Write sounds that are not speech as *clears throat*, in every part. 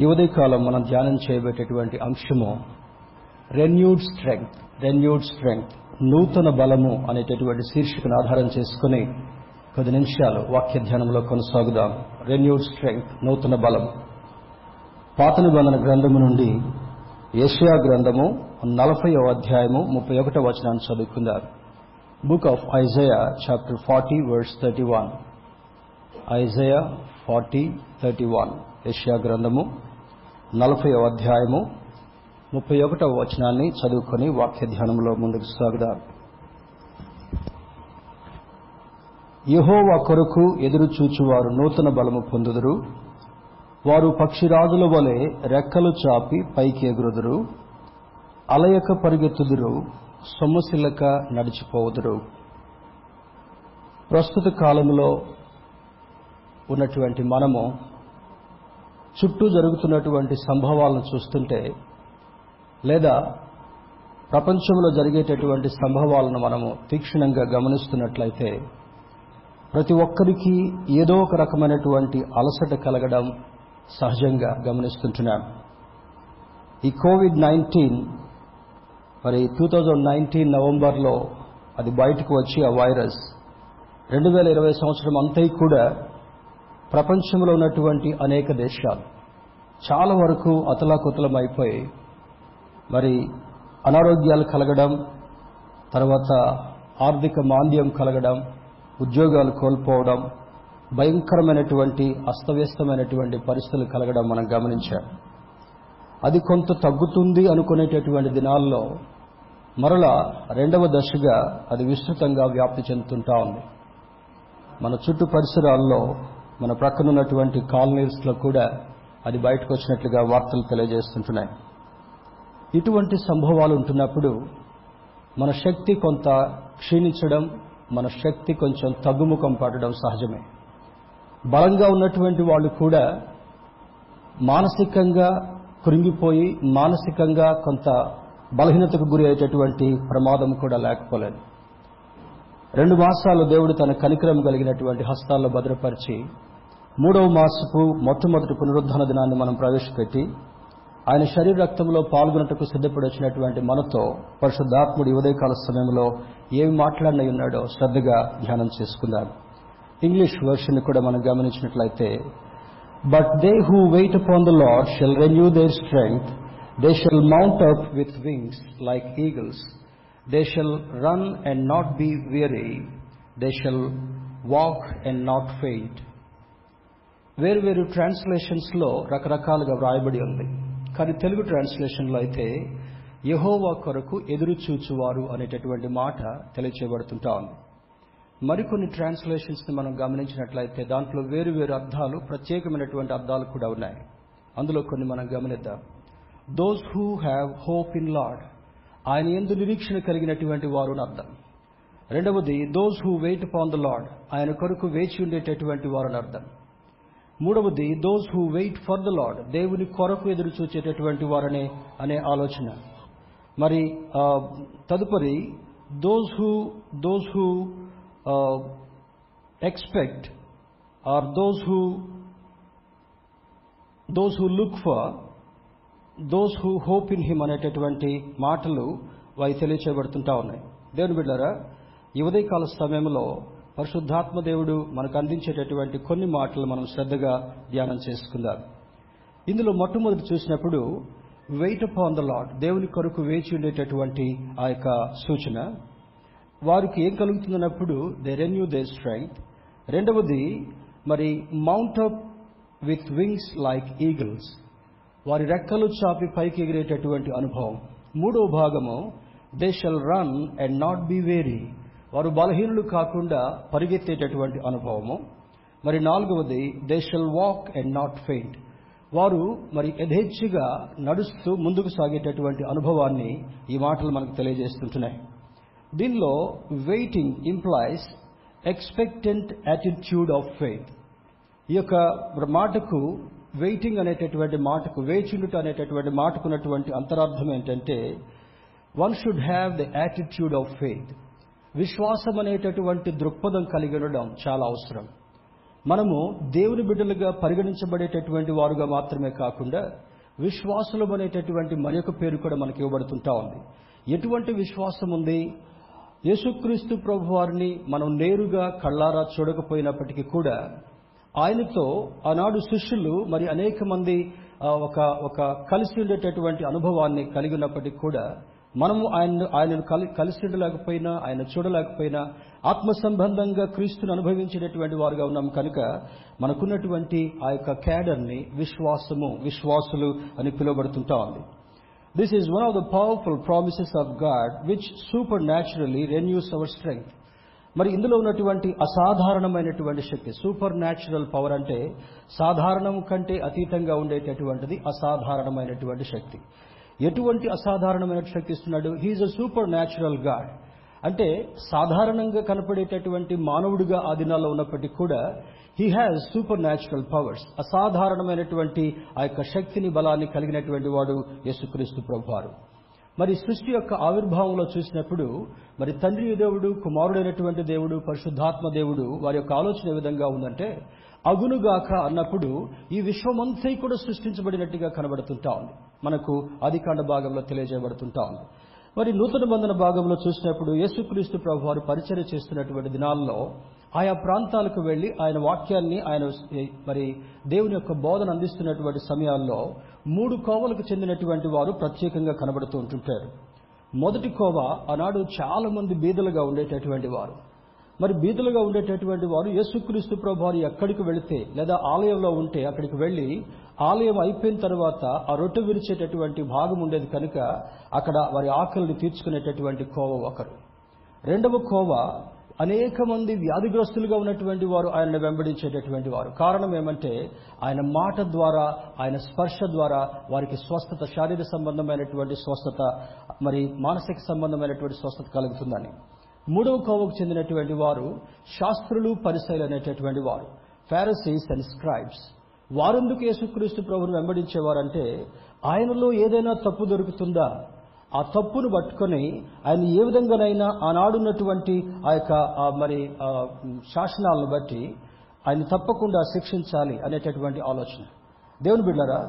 ఈ ఉదయకాలం మనం ధ్యానం చేయబెట్టేటువంటి అంశము రెన్యూడ్ స్ట్రెంగ్త్ రెన్యూడ్ స్ట్రెంగ్త్ నూతన బలము అనేటటువంటి శీర్షికను ఆధారం చేసుకుని కొద్ది నిమిషాలు వాక్య ధ్యానంలో కొనసాగుదాం. రెన్యూడ్ స్ట్రెంగ్త్ నూతన బలం. పాత నిబంధన గ్రంథము నుండి ఏషియా గ్రంథము నలభై అధ్యాయము ముప్పై ఒకటో వచనాన్ని చదువుకుందారు book of Isaiah chapter forty words thirty one Isaiah forty thirty one యష్యా గ్రంథము నలభై అధ్యాయము ముప్పై ఒకటవ వచనాన్ని చదువుకొని వాక్య ధ్యానంలో ముందుకు సాగుదాం. యహోవా కొరకు ఎదురు చూచువారు నూతన బలము పొందుదురు. వారు పక్షిరాజుల వలె రెక్కలు చాపి పైకి ఎగురుదురు. అలయక పరిగెత్తుదురు సొమ్మసిల్లక నడిచిపోవుదురు. ప్రస్తుత కాలంలో ఉన్నటువంటి మనము చుట్టూ జరుగుతున్నటువంటి సంభవాలను చూస్తుంటే లేదా ప్రపంచంలో జరిగేటటువంటి సంభవాలను మనము తీక్షణంగా గమనిస్తున్నట్లయితే ప్రతి ఒక్కరికి ఏదో ఒక రకమైనటువంటి అలసట కలగడం సహజంగా గమనిస్తుంటున్నాం. ఈ కోవిడ్ నైన్టీన్ మరి టూ థౌజండ్ నైన్టీన్ నవంబర్లో అది బయటకు వచ్చి ఆ వైరస్ రెండు వేల ఇరవై సంవత్సరం అంతా కూడా ప్రపంచంలో ఉన్నటువంటి అనేక దేశాలు చాలా వరకు అతలాకుతలమైపోయి మరి అనారోగ్యాలు కలగడం తర్వాత ఆర్థిక మాంద్యం కలగడం ఉద్యోగాలు కోల్పోవడం భయంకరమైనటువంటి అస్తవ్యస్తమైనటువంటి పరిస్థితులు కలగడం మనం గమనించాం. అది కొంత తగ్గుతుంది అనుకునేటటువంటి దినాల్లో మరలా రెండవ దశగా అది విస్తృతంగా వ్యాప్తి చెందుతుంటా ఉంది. మన చుట్టూ పరిసరాల్లో మన ప్రక్కనున్నటువంటి కాలనీస్లో కూడా అది బయటకు వచ్చినట్లుగా వార్తలు తెలియజేస్తుంటున్నాయి. ఇటువంటి సంభవాలు ఉంటున్నప్పుడు మన శక్తి కొంత క్షీణించడం మన శక్తి కొంచెం తగ్గుముఖం పడడం సహజమే. బలంగా ఉన్నటువంటి వాళ్ళు కూడా మానసికంగా కృంగిపోయి మానసికంగా కొంత బలహీనతకు గురి అయ్యేటటువంటి ప్రమాదం కూడా లేకపోలేదు. రెండు మాసాలు దేవుడు తన కనికరం కలిగినటువంటి హస్తాల్లో భద్రపరిచి మూడవ మాసపు మొట్టమొదటి పునరుద్ధరణ దినాన్ని మనం ప్రవేశపెట్టి ఆయన శరీర రక్తంలో పాల్గొనటకు సిద్ధపడి వచ్చినటువంటి మనతో పరిశుద్ధాత్ముడు ఉదయకాల సమయంలో ఏమి మాట్లాడిన ఉన్నాడో శ్రద్ధగా ధ్యానం చేసుకుందాం. ఇంగ్లీష్ వర్షన్ కూడా మనం గమనించినట్లయితే but they who wait upon the Lord shall renew their strength they shall mount up with wings like eagles they shall run and not be weary they shall walk and not faint వేరువేరు ట్రాన్స్లేషన్స్లో రకరకాలుగా వ్రాయబడి ఉంది. కానీ తెలుగు ట్రాన్స్లేషన్లో అయితే యహోవా కొరకు ఎదురు చూచువారు అనేటటువంటి మాట తెలియచేయబడుతుంటా ఉంది. మరికొన్ని ట్రాన్స్లేషన్స్ని మనం గమనించినట్లయితే దాంట్లో వేరు వేరు అర్థాలు ప్రత్యేకమైనటువంటి అర్థాలు కూడా ఉన్నాయి. అందులో కొన్ని మనం గమనిద్దాం. Those who have hope in Lord ఆయన ఎందు నిరీక్షణ కలిగినటువంటి వారు అని అర్థం. రెండవది those who wait upon the Lord ఆయన కొరకు వేచి ఉండేటటువంటి వారు అని అర్థం. మూడవది those who wait for the Lord దేవుని కొరకు ఎదురు చూచేటటువంటి వారనే అనే ఆలోచన. మరి తదుపరి those who those who expect or those who those who look for those who hope in him అనేటటువంటి మాటలు వాయి తెలియచేయబడుతుంటా ఉన్నాయి. దేవుని బిడ్డారా ఈ ఉదయకాల సమయంలో పరిశుద్ధాత్మ దేవుడు మనకు అందించేటటువంటి కొన్ని మాటలు మనం శ్రద్ధగా ధ్యానం చేసుకుందాం. ఇందులో మొట్టమొదటి చూసినప్పుడు వెయిట్ అపాన్ ద లాడ్ దేవుని కొరకు వేచి ఉండేటటువంటి ఆ యొక్క సూచన. వారికి ఏం కలుగుతుందన్నప్పుడు దే రెన్యూ దే స్ట్రెంగ్త్ రెండవది మరి mount up with wings like eagles వారి రెక్కలు చాపి పైకి ఎగిరేటటువంటి అనుభవం. మూడో భాగము they shall run and not be weary వారు బలహీనులు కాకుండా పరిగెత్తేటటువంటి అనుభవము. మరి నాలుగవది they shall walk and not faint వారు మరి యథేచ్ఛగా నడుస్తూ ముందుకు సాగేటటువంటి అనుభవాన్ని ఈ మాటలు మనకు తెలియజేస్తుంటున్నాయి. దీనిలో waiting implies expectant attitude of faith ఈ యొక్క మాటకు వెయిటింగ్ అనేటటువంటి మాటకు వేచిండుట అనేటటువంటి మాటకున్నటువంటి అంతరార్థం ఏంటంటే one should have the attitude of faith విశ్వాసం అనేటటువంటి దృక్పథం కలిగి ఉండడం చాలా అవసరం. మనము దేవుని బిడ్డలుగా పరిగణించబడేటటువంటి వారుగా మాత్రమే కాకుండా విశ్వాసులం అనేటటువంటి మరొక పేరు కూడా మనకి ఇవ్వబడుతుంటా ఉంది. ఎటువంటి విశ్వాసం ఉంది? యేసుక్రీస్తు ప్రభు వారిని మనం నేరుగా కళ్ళారా చూడకపోయినప్పటికీ కూడా ఆయనతో ఆనాడు శిష్యులు మరి అనేక మంది ఒక ఒక కలిసి ఉండేటటువంటి అనుభవాన్ని కలిగి ఉన్నప్పటికీ కూడా మనము ఆయన ఆయనను కలి కలిసిండలేకపోయినా ఆయన చూడలేకపోయినా ఆత్మ సంబంధంగా క్రీస్తుని అనుభవించేటటువంటి వారుగా ఉన్నాం కనుక మనకున్నటువంటి ఆ యొక్క క్యాడర్ని విశ్వాసము విశ్వాసులు అని పిలువబడుతుంటా ఉంది. This is one of the powerful promises of God which supernaturally renews our strength మరి ఇందులో ఉన్నటువంటి అసాధారణమైనటువంటి శక్తి సూపర్ న్యాచురల్ పవర్ అంటే సాధారణం కంటే అతీతంగా ఉండేటటువంటిది అసాధారణమైనటువంటి శక్తి. ఎటువంటి అసాధారణమైన శక్తి ఇస్తున్నాడు he is a supernatural God అంటే సాధారణంగా కనపడేటటువంటి మానవుడిగా ఆ దినాల్లో ఉన్నప్పటికీ కూడా he has supernatural powers అసాధారణమైనటువంటి ఆ యొక్క శక్తిని బలాన్ని కలిగినటువంటి వాడు యేసుక్రీస్తు ప్రభువారు. మరి సృష్టి యొక్క ఆవిర్భావంలో చూసినప్పుడు మరి తండ్రి దేవుడు కుమారుడైనటువంటి దేవుడు పరిశుద్ధాత్మ దేవుడు వారి యొక్క ఆలోచన ఏ విధంగా ఉందంటే అగునుగాక అన్నప్పుడు ఈ విశ్వమంతా కూడా సృష్టించబడినట్టుగా కనబడుతుంటా ఉంది. మనకు ఆదికాండ భాగంలో తెలియజేయబడుతుంటా ఉంది. మరి నూతన బంధన భాగంలో చూసినప్పుడు యేసుక్రీస్తు ప్రభు వారు పరిచయం చేస్తున్నటువంటి దినాల్లో ఆయా ప్రాంతాలకు వెళ్ళి ఆయన వాక్యాన్ని ఆయన మరి దేవుని యొక్క బోధన అందిస్తున్నటువంటి సమయాల్లో మూడు కోవలకు చెందినటువంటి వారు ప్రత్యేకంగా కనబడుతూ ఉంటుంటారు. మొదటి కోవ ఆనాడు చాలా మంది బీదలుగా ఉండేటటువంటి వారు. మరి బీదలుగా ఉండేటటువంటి వారు యేసుక్రీస్తు ప్రభు వారు ఎక్కడికి వెళితే లేదా ఆలయంలో ఉంటే అక్కడికి వెళ్ళి ఆలయం అయిపోయిన తర్వాత ఆ రొట్టె విరిచేటటువంటి భాగం ఉండేది కనుక అక్కడ వారి ఆకలిని తీర్చుకునేటటువంటి కోవ ఒకరు. రెండవ కోవ అనేక మంది వ్యాధిగ్రస్తులుగా ఉన్నటువంటి వారు ఆయనను వెంబడించేటటువంటి వారు. కారణం ఏమంటే ఆయన మాట ద్వారా ఆయన స్పర్శ ద్వారా వారికి స్వస్థత శారీరక సంబంధమైనటువంటి స్వస్థత మరి మానసిక సంబంధమైనటువంటి స్వస్థత కలుగుతుందని. మూడవ కోవకు చెందినటువంటి వారు శాస్త్రులు పరిశైలు అనేటటువంటి వారు ఫారసీస్ అండ్ స్క్రైబ్స్. వారెందుకు యేసుక్రీస్తు ప్రభుని వెంబడించేవారంటే ఆయనలో ఏదైనా తప్పు దొరుకుతుందా? ఆ తప్పును పట్టుకొని ఆయన ఏ విధంగానైనా ఆనాడున్నటువంటి ఆ యొక్క మరి శాసనాలను బట్టి ఆయన తప్పకుండా శిక్షించాలి అనేటటువంటి ఆలోచన. దేవుని బిడ్డారా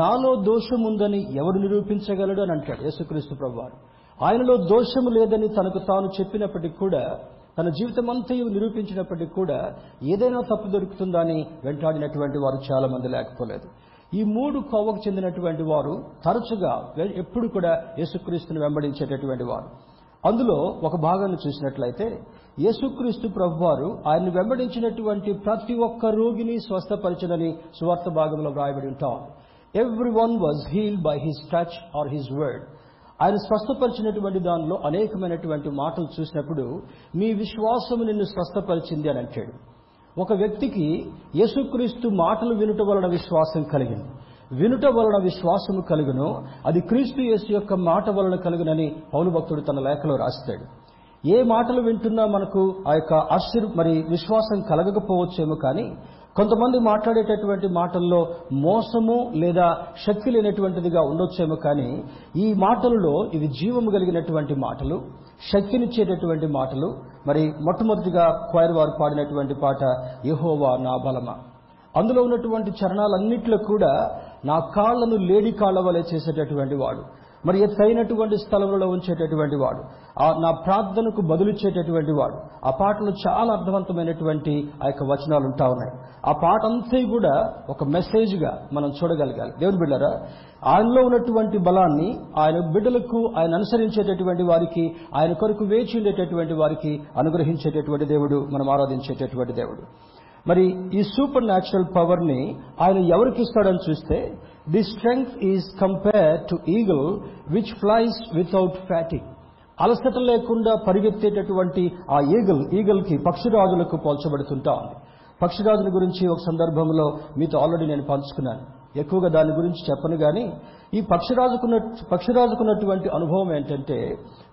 నాలో దోషం ఉందని ఎవరు నిరూపించగలడు అని అంటాడు యేసుక్రీస్తు ప్రభు వారు ఆయనలో దోషము లేదని తనకు తాను చెప్పినప్పటికీ కూడా తన జీవితమంతయు నిరూపించినప్పటికీ కూడా ఏదైనా తప్పు దొరుకుతుందని వెంటాడినటువంటి వారు చాలా మంది లేకపోలేదు. ఈ మూడు కోవకు చెందినటువంటి వారు తరచుగా ఎప్పుడు కూడా యేసుక్రీస్తుని వెంబడించేటటువంటి వారు. అందులో ఒక భాగాన్ని చూసినట్లయితే యేసుక్రీస్తు ప్రభువారు ఆయన్ని వెంబడించినటువంటి ప్రతి ఒక్క రోగిని స్వస్థపరచడని సువార్త భాగంలో వ్రాయబడి ఉంటాం. Every one was heal by his touch or his word ఆయన స్వస్థపరిచినటువంటి దానిలో అనేకమైనటువంటి మాటలు చూసినప్పుడు మీ విశ్వాసము నిన్ను స్వస్థపరిచింది అని అంటాడు. ఒక వ్యక్తికి యేసుక్రీస్తు మాటలు వినుట వలన విశ్వాసం కలిగింది వినుట వలన విశ్వాసము కలుగును అది క్రీస్తు యేసు యొక్క మాట వలన కలుగునని పౌలు భక్తుడు తన లేఖలో రాస్తాడు. ఏ మాటలు వింటున్నా మనకు ఆ యొక్క ఆశీర్ మరి విశ్వాసం కలగకపోవచ్చేమో కానీ కొంతమంది మాట్లాడేటటువంటి మాటల్లో మోసము లేదా శక్తి లేనటువంటిదిగా ఉండొచ్చేమో కానీ ఈ మాటలలో ఇవి జీవము కలిగినటువంటి మాటలు శక్తినిచ్చేటటువంటి మాటలు. మరి మొట్టమొదటిగా క్వైర్ వారు పాడినటువంటి పాట యహోవా నా బలమ. అందులో ఉన్నటువంటి చరణాలన్నిట్లో కూడా నా కాళ్ళను లేడి కాళ్ళ వలె చేసేటటువంటి వాడు. మరి ఎత్తైనటువంటి స్థలంలో ఉంచేటటువంటి వాడు. ఆ నా ప్రార్థనకు బదులిచ్చేటటువంటి వాడు. ఆ పాటలో చాలా అర్థవంతమైనటువంటి ఆ యొక్క వచనాలు ఉంటా ఉన్నాయి. ఆ పాట అంతా కూడా ఒక మెసేజ్గా మనం చూడగలగాలి. దేవుని బిడ్డరా ఆయనలో ఉన్నటువంటి బలాన్ని ఆయన బిడ్డలకు ఆయన అనుసరించేటటువంటి వారికి ఆయన కొరకు వేచి ఉండేటటువంటి వారికి అనుగ్రహించేటటువంటి దేవుడు మనం ఆరాధించేటటువంటి దేవుడు. మరి ఈ సూపర్ న్యాచురల్ పవర్ని ఆయన ఎవరికి ఇస్తాడని చూస్తే the strength is compare to eagle which flies without fainting అలసట లేకుండా పరిగెత్తేటటువంటి ఆ ఈగల్ ఈగల్కి పక్షిరాజులకు పోల్చబడుతుంటా ఉంది పక్షిరాజుల గురించి ఒక సందర్భంలో మీతో ఆల్రెడీ నేను పంచుకున్నాను. ఎక్కువగా దాని గురించి చెప్పను కానీ ఈ పక్షిరాజుకున్న పక్షిరాజుకున్నటువంటి అనుభవం ఏంటంటే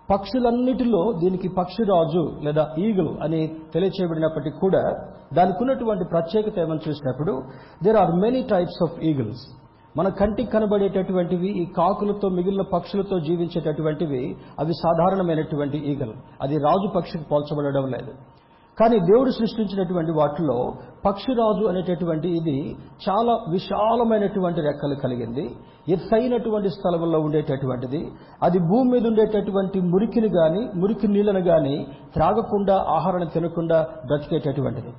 పక్షులన్నిటిలో దీనికి పక్షిరాజు లేదా ఈగల్ అని తెలియచేయబడినప్పటికీ కూడా దానికి ఉన్నటువంటి ప్రత్యేకత ఏమని చూసినప్పుడు there are many types of eagles మన కంటికి కనబడేటటువంటివి ఈ కాకులతో మిగిలిన పక్షులతో జీవించేటటువంటివి అవి సాధారణమైనటువంటి ఈగలు. అది రాజు పక్షికి పోల్చబడడం లేదు. కానీ దేవుడు సృష్టించినటువంటి వాటిలో పక్షిరాజు అనేటటువంటి ఇది చాలా విశాలమైనటువంటి రెక్కలు కలిగింది. ఎత్తైనటువంటి స్థలంలో ఉండేటటువంటిది. అది భూమి మీద ఉండేటటువంటి మురికిని కానీ మురికి నీళ్ళను కానీ త్రాగకుండా ఆహారాన్ని తినకుండా బ్రతికేటటువంటిది.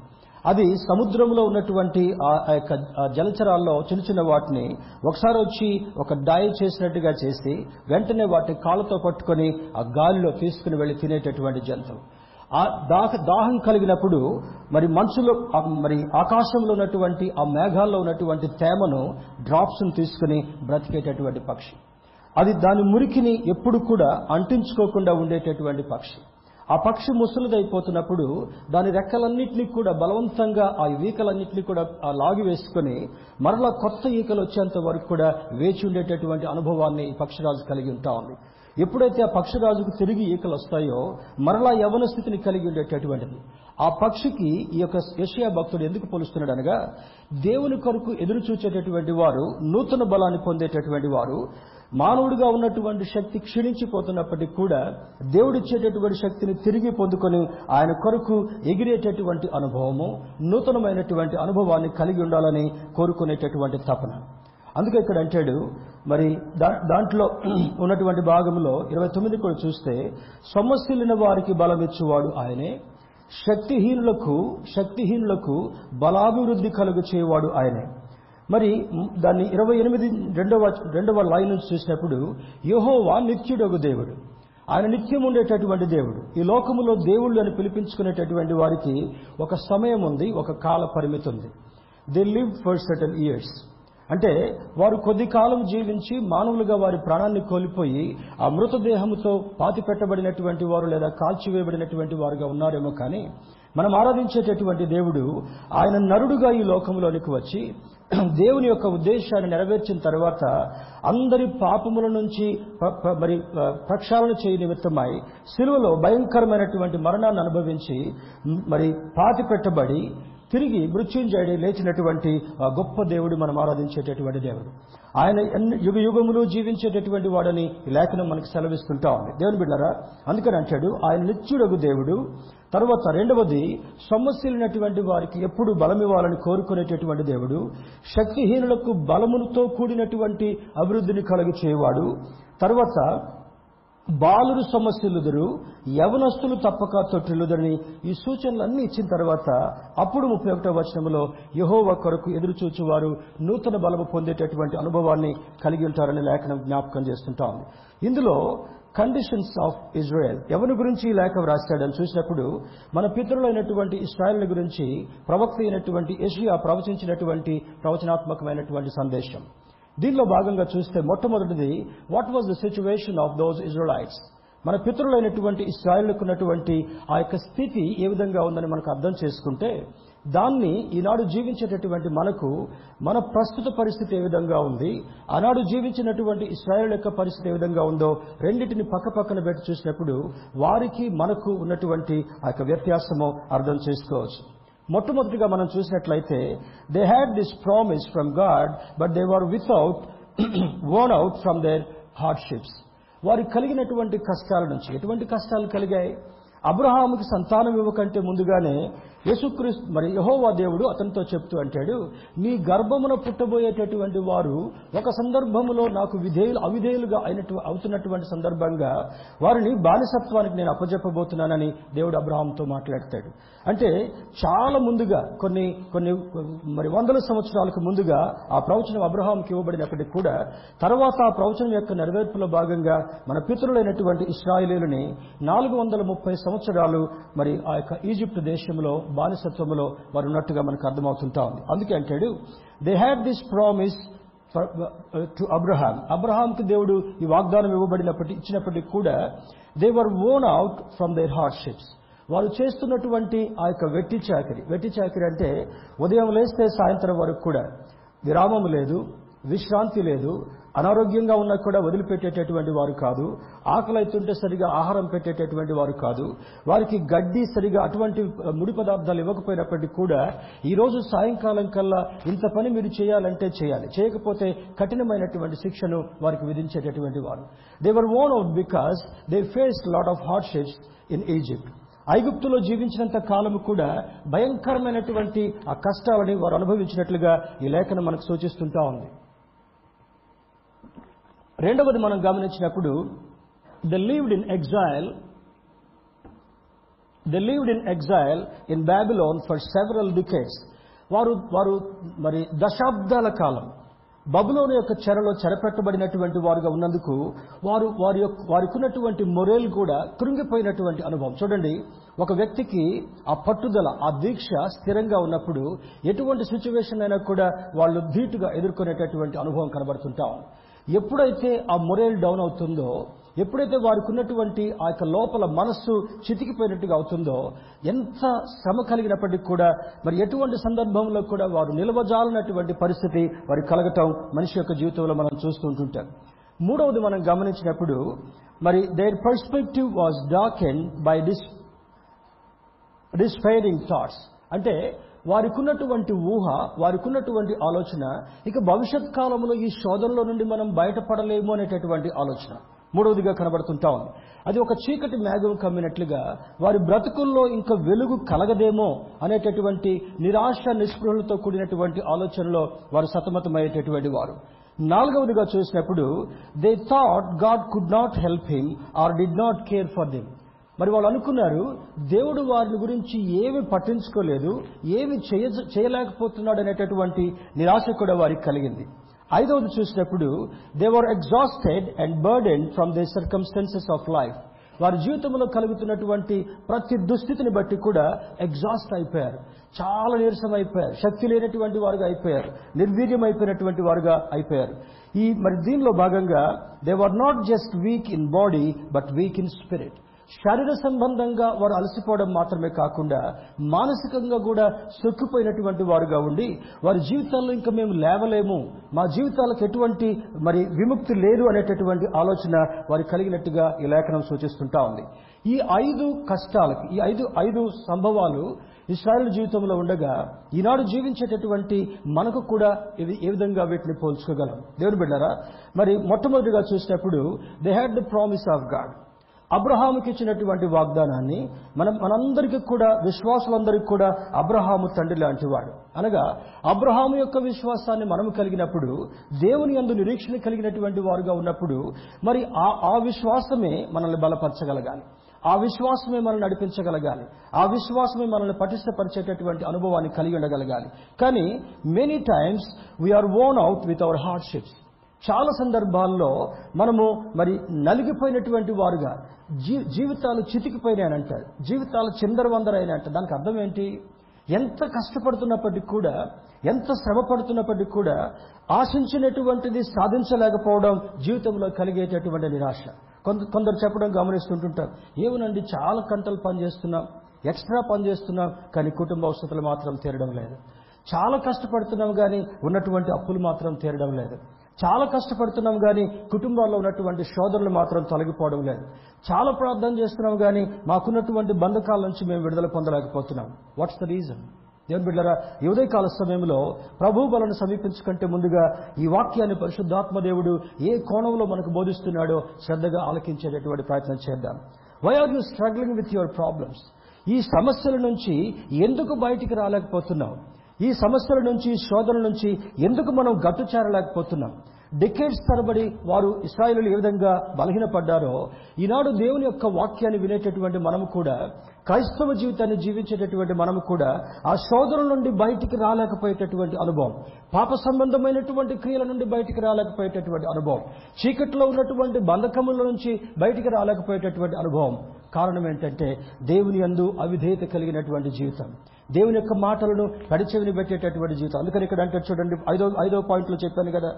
అది సముద్రంలో ఉన్నటువంటి ఆ యొక్క జలచరాల్లో చిన్న చిన్న వాటిని ఒకసారి వచ్చి ఒక డాయి చేసినట్టుగా చేసి వెంటనే వాటిని కాళ్ళతో పట్టుకొని ఆ గాలిలో తీసుకుని వెళ్ళి తినేటటువంటి జంతువు. ఆ దాహ దాహం కలిగినప్పుడు మరి మనుషులు మరి ఆకాశంలో ఉన్నటువంటి ఆ మేఘాల్లో ఉన్నటువంటి తేమను డ్రాప్స్ను తీసుకుని బ్రతికేటటువంటి పక్షి. అది దాని మురికిని ఎప్పుడు కూడా అంటించుకోకుండా ఉండేటటువంటి పక్షి. ఆ పక్షి ముసలిదైపోతున్నప్పుడు దాని రెక్కలన్నింటినీ కూడా బలవంతంగా ఆ ఈకలన్నింటినీ కూడా ఆ లాగి వేసుకుని మరలా కొత్త ఈకలు వచ్చేంత వరకు కూడా వేచి ఉండేటటువంటి అనుభవాన్ని ఈ పక్షిరాజు కలిగి ఉంటా ఉంది. ఎప్పుడైతే ఆ పక్షిరాజుకు తిరిగి ఈకలు వస్తాయో మరలా యవన స్థితిని కలిగి ఉండేటటువంటిది. ఆ పక్షికి ఈ యొక్క యషయా భక్తుడు ఎందుకు పోలుస్తున్నాడు అనగా దేవుని కొరకు ఎదురు చూచేటటువంటి వారు నూతన బలాన్ని పొందేటటువంటి వారు మానవుడిగా ఉన్నటువంటి శక్తి క్షీణించిపోతున్నప్పటికీ కూడా దేవుడిచ్చేటటువంటి శక్తిని తిరిగి పొందుకొని ఆయన కొరకు ఎగిరేటటువంటి అనుభవము నూతనమైనటువంటి అనుభవాన్ని కలిగి ఉండాలని కోరుకునేటటువంటి తపన. అందుకే ఇక్కడ అంటాడు మరి దా- దాంట్లో ఉన్నటువంటి భాగంలో ఇరవై తొమ్మిది కూడా చూస్తే సమస్యలిన వారికి బలమిచ్చువాడు ఆయనే శక్తిహీనులకు శక్తిహీనులకు బలాభివృద్ధి కలుగు చేయవాడు ఆయనే. మరి దాన్ని ఇరవై ఎనిమిది రెండవ రెండవ లైన్ నుంచి చూసినప్పుడు యహోవా నిత్యుడగు దేవుడు. ఆయన నిత్యం ఉండేటటువంటి దేవుడు. ఈ లోకములో దేవుళ్ళు అని పిలిపించుకునేటటువంటి వారికి ఒక సమయం ఉంది ఒక కాల పరిమితి ఉంది. They live for certain years అంటే వారు కొద్ది కాలం జీవించి మానవులుగా వారి ప్రాణాన్ని కోల్పోయి ఆ మృతదేహంతో పాతి పెట్టబడినటువంటి వారు లేదా కాల్చివేయబడినటువంటి వారుగా ఉన్నారేమో కానీ మనం ఆరాధించేటటువంటి దేవుడు ఆయన నరుడుగా ఈ లోకంలోనికి వచ్చి *clears throat* దేవుని యొక్క ఉద్దేశాన్ని నెరవేర్చిన తర్వాత అందరి పాపముల నుంచి మరి ప్రక్షాళన చేయ నిమిత్తమై శిలువలో భయంకరమైనటువంటి మరణాన్ని అనుభవించి మరి పాతి పెట్టబడి తిరిగి మృత్యుంజయుడి లేచినటువంటి ఆ గొప్ప దేవుడు మనం ఆరాధించేటటువంటి దేవుడు. ఆయన ఎన్ని యుగ యుగములు జీవించేటటువంటి వాడని ఈ లేఖనం మనకు సెలవిస్తుంటా ఉంది. దేవుని బిడ్డారా అందుకని అంటాడు ఆయన నిత్యుడగు దేవుడు తర్వాత రెండవది సొమ్మసిలినటువంటి వారికి ఎప్పుడు బలమివ్వాలని కోరుకునేటటువంటి దేవుడు శక్తిహీనులకు బలములతో కూడినటువంటి అభివృద్ధిని కలుగు చేయవాడు తర్వాత బాలురు సమస్యలుదురు యవనస్తులు తప్పక తొట్టిలుదరని ఈ సూచనలన్నీ ఇచ్చిన తర్వాత అప్పుడు ముప్పై ఒకటో వచనంలో యహోవ కొరకు ఎదురు చూచువారు నూతన బలము పొందేటటువంటి అనుభవాన్ని కలిగి ఉంటారని లేఖనం జ్ఞాపకం చేస్తుంటాం. ఇందులో కండిషన్స్ ఆఫ్ ఇజ్రాయెల్ ఎవరి గురించి ఈ లేఖ వ్రాస్తాడని చూసినప్పుడు మన పితరులైనటువంటి ఇస్రాయల్ గురించి ప్రవక్త అయినటువంటి ఏషియా ప్రవచించినటువంటి ప్రవచనాత్మకమైనటువంటి సందేశం. దీనిలో భాగంగా చూస్తే మొట్టమొదటిది what was the situation of those Israelites మన పితరులైనటువంటి ఇస్రాయిల్కు ఉన్నటువంటి ఆ యొక్క స్థితి ఏ విధంగా ఉందని మనకు అర్థం చేసుకుంటే దాన్ని ఈనాడు జీవించేటటువంటి మనకు మన ప్రస్తుత పరిస్థితి ఏ విధంగా ఉంది ఆనాడు జీవించినటువంటి ఇస్రాయల్ యొక్క పరిస్థితి ఏ విధంగా ఉందో రెండింటిని పక్క పక్కన పెట్టి చూసినప్పుడు వారికి మనకు ఉన్నటువంటి ఆ యొక్క వ్యత్యాసము అర్థం చేసుకోవచ్చు. మొట్టమొదటిగా మనం చూసినట్లయితే they had this promise from God but they were without worn out from their hardships వారికి కలిగినటువంటి కష్టాల నుంచి ఎటువంటి కష్టాలు కలిగాయి? అబ్రహాముకి సంతానం ఇవ్వకంటే ముందుగానే యేసుక్రీస్తు మరి యహోవా దేవుడు అతనితో చెప్తూ అంటాడు నీ గర్భమున పుట్టబోయేటటువంటి వారు ఒక సందర్భములో నాకు విధేయులు అవిధేయులుగా అయినట్టు అవుతున్నటువంటి సందర్భంగా వారిని బానిసత్వానికి నేను అప్పజెప్పబోతున్నానని దేవుడు అబ్రహాంతో మాట్లాడతాడు. అంటే చాలా ముందుగా కొన్ని కొన్ని మరి వందల సంవత్సరాలకు ముందుగా ఆ ప్రవచనం అబ్రహాంకి ఇవ్వబడినప్పటికీ కూడా తర్వాత ఆ ప్రవచనం యొక్క నెరవేర్పులో భాగంగా మన పితరులైనటువంటి ఇస్రాయిలీలని నాలుగు వందల ముప్పై సంవత్సరాలు మరి ఆ యొక్క ఈజిప్ట్ దేశంలో బానిసత్వంలో వారు ఉన్నట్టుగా మనకు అర్థమవుతుంటా ఉంది. అందుకే అంటాడు they had this promise to Abraham అబ్రహాంకి దేవుడు ఈ వాగ్దానం ఇవ్వబడినప్పటి ఇచ్చినప్పటికీ కూడా they were worn out from their hardships వారు చేస్తున్నటువంటి ఆ యొక్క వెట్టి చాకరి. వెట్టి చాకరి అంటే ఉదయం లేస్తే సాయంత్రం వరకు కూడా విరామం లేదు విశ్రాంతి లేదు అనారోగ్యంగా ఉన్నా కూడా వదిలిపెట్టేటటువంటి వారు కాదు. ఆకలి అవుతుంటే సరిగా ఆహారం పెట్టేటటువంటి వారు కాదు. వారికి గడ్డి సరిగా అటువంటి ముడి పదార్థాలు ఇవ్వకపోయినప్పటికీ కూడా ఈరోజు సాయంకాలం కల్లా ఇంత పని మీరు చేయాలంటే చేయాలి. చేయకపోతే కఠినమైనటువంటి శిక్షను వారికి విధించేటటువంటి వారు. They were worn out because they face lot of hardships in Egypt ఐగుప్తులో జీవించినంత కాలము కూడా భయంకరమైనటువంటి ఆ కష్టాలని వారు అనుభవించినట్లుగా ఈ లేఖనం మనకు సూచిస్తుంటా ఉంది. రెండవది మనం గమనించినప్పుడు they lived in exile they lived in exile in Babylon for several decades వారు వారు మరి దశాబ్దాల కాలం బబులోని యొక్క చెరలో చెరపెట్టబడినటువంటి వారుగా ఉన్నందుకు వారు వారి యొక్క వారికి ఉన్నటువంటి మొరేల్ కూడా కృంగిపోయినటువంటి అనుభవం. చూడండి ఒక వ్యక్తికి ఆ పట్టుదల ఆ దీక్ష స్థిరంగా ఉన్నప్పుడు ఎటువంటి సిచ్యువేషన్ అయినా కూడా వాళ్ళు ధీటుగా ఎదుర్కొనేటటువంటి అనుభవం కనబడుతుంటాం. ఎప్పుడైతే ఆ మొరేల్ డౌన్ అవుతుందో ఎప్పుడైతే వారికి ఉన్నటువంటి ఆ యొక్క లోపల మనస్సు చితికిపోయినట్టుగా అవుతుందో ఎంత శ్రమ కలిగినప్పటికీ కూడా మరి ఎటువంటి సందర్భంలో కూడా వారు నిలవజాలనటువంటి పరిస్థితి వారికి కలగటం మనిషి యొక్క జీవితంలో మనం చూస్తుంటుంటాం మూడవది మనం గమనించినప్పుడు మరి their perspective was darken by dis despairing thoughts అంటే వారికి ఉన్నటువంటి ఊహ వారికున్నటువంటి ఆలోచన ఇక భవిష్యత్ కాలంలో ఈ శోధనలో నుండి మనం బయటపడలేము అనేటటువంటి ఆలోచన. మూడవదిగా కనబడుతుంటా ఉంది. అది ఒక చీకటి మేఘం కమ్మినట్లుగా వారి బ్రతుకుల్లో ఇంకా వెలుగు కలగదేమో అనేటటువంటి నిరాశ నిస్పృహలతో కూడినటువంటి ఆలోచనలో వారు సతమతమయ్యేటటువంటి వారు. నాలుగవదిగా చూసినప్పుడు they thought God could not help him or did not care for them మరి వాళ్ళు అనుకున్నారు దేవుడు వారిని గురించి ఏమి పట్టించుకోలేదు ఏమి చేయ చేయలేకపోతున్నాడు అనేటటువంటి నిరాశ కూడా వారికి కలిగింది. ఐదవది చూసినప్పుడు they were exhausted and burden from the circumstances of life వారి జీవితంలో కలుగుతున్నటువంటి ప్రతి దుస్థితిని బట్టి కూడా ఎగ్జాస్ట్ అయిపోయారు. చాలా నీరసం అయిపోయారు. శక్తి లేనటువంటి వారుగా అయిపోయారు. నిర్వీర్యం అయిపోయినటువంటి వారుగా అయిపోయారు. ఈ మరి దీనిలో భాగంగా they were not just weak in body but weak in spirit శారీర సంబంధంగా వారు అలసిపోవడం మాత్రమే కాకుండా మానసికంగా కూడా సొక్కిపోయినటువంటి వారుగా ఉండి వారి జీవితాల్లో ఇంకా మేము లేవలేము మా జీవితాలకు ఎటువంటి మరి విముక్తి లేదు అనేటటువంటి ఆలోచన వారి కలిగినట్టుగా ఈ లేఖనం సూచిస్తుంటా ఉంది. ఈ ఐదు కష్టాలకి ఈ ఐదు ఐదు సంభవాలు ఇస్రాయల్ జీవితంలో ఉండగా ఈనాడు జీవించేటటువంటి మనకు కూడా ఇది ఏ విధంగా వీటిని పోల్చుకోగలం? దేవుని బిడ్డారా మరి మొట్టమొదటిగా చూసినప్పుడు they had the promise of God అబ్రహాముకి ఇచ్చినటువంటి వాగ్దానాన్ని మనం మనందరికీ కూడా విశ్వాసులందరికీ కూడా అబ్రహాము తండ్రి లాంటివాడు. అనగా అబ్రహాము యొక్క విశ్వాసాన్ని మనం కలిగినప్పుడు దేవుని అందు నిరీక్షణ కలిగినటువంటి వారుగా ఉన్నప్పుడు మరి ఆ ఆ విశ్వాసమే మనల్ని బలపరచగలగాలి. ఆ విశ్వాసమే మనల్ని నడిపించగలగాలి. ఆ విశ్వాసమే మనల్ని పటిష్టపరిచేటటువంటి అనుభవాన్ని కలిగి ఉండగలగాలి. కానీ many times we are worn out with our hardships చాలా సందర్భాల్లో మనము మరి నలిగిపోయినటువంటి వారుగా జీ జీవితాలు చితికిపోయినాయనంట జీవితాలు చిందరవందరైనంట దానికి అర్థం ఏంటి? ఎంత కష్టపడుతున్నప్పటికీ కూడా ఎంత శ్రమ పడుతున్నప్పటికీ కూడా ఆశించినటువంటిది సాధించలేకపోవడం జీవితంలో కలిగేటటువంటి నిరాశ. కొంత కొందరు చెప్పడం గమనిస్తుంటుంటారు. ఏమోనండి చాలా గంటలు పనిచేస్తున్నాం ఎక్స్ట్రా పనిచేస్తున్నాం కానీ కుటుంబ అవసరాలు మాత్రం తీరడం లేదు. చాలా కష్టపడుతున్నాం కానీ ఉన్నటువంటి అప్పులు మాత్రం తీరడం లేదు. చాలా కష్టపడుతున్నాం కానీ కుటుంబాల్లో ఉన్నటువంటి సోదరులు మాత్రం తొలగిపోవడం లేదు. చాలా ప్రార్థన చేస్తున్నాం కానీ మాకున్నటువంటి బంధకాల నుంచి మేము విడుదల పొందలేకపోతున్నాం. వాట్స్ ద రీజన్ దేవుని బిడ్డరా ఈ ఉదయకాల సమయంలో ప్రభు బలను సమీపించుకుంటే ముందుగా ఈ వాక్యాన్ని పరిశుద్ధాత్మ దేవుడు ఏ కోణంలో మనకు బోధిస్తున్నాడో శ్రద్ధగా ఆలకించేటటువంటి ప్రయత్నం చేద్దాం. Why are you struggling with your problems ఈ సమస్యల నుంచి ఎందుకు బయటికి రాలేకపోతున్నాం ఈ సమస్యల నుంచి శోధనల నుంచి ఎందుకు మనం గట్టు చేరలేకపోతున్నాం డికేట్స్ తరబడి వారు ఇస్రాయిలు ఏ విధంగా బలహీనపడ్డారో ఈనాడు దేవుని యొక్క వాక్యాన్ని వినేటటువంటి మనము కూడా క్రైస్తవ జీవితాన్ని జీవించేటటువంటి మనము కూడా ఆ శోధన నుండి బయటికి రాలేకపోయేటటువంటి అనుభవం పాప సంబంధమైనటువంటి క్రియల నుండి బయటికి రాలేకపోయేటటువంటి అనుభవం చీకట్లో ఉన్నటువంటి బంధకముల నుంచి బయటికి రాలేకపోయేటటువంటి అనుభవం. కారణం ఏంటంటే దేవుని అందు అవిధేయత కలిగినటువంటి జీవితం. దేవుని యొక్క మాటలను కడిచెవిని పెట్టేటటువంటి జీవితం. అందుకని ఇక్కడ అంటే చూడండి ఐదో ఐదో పాయింట్లో చెప్పాను కదా.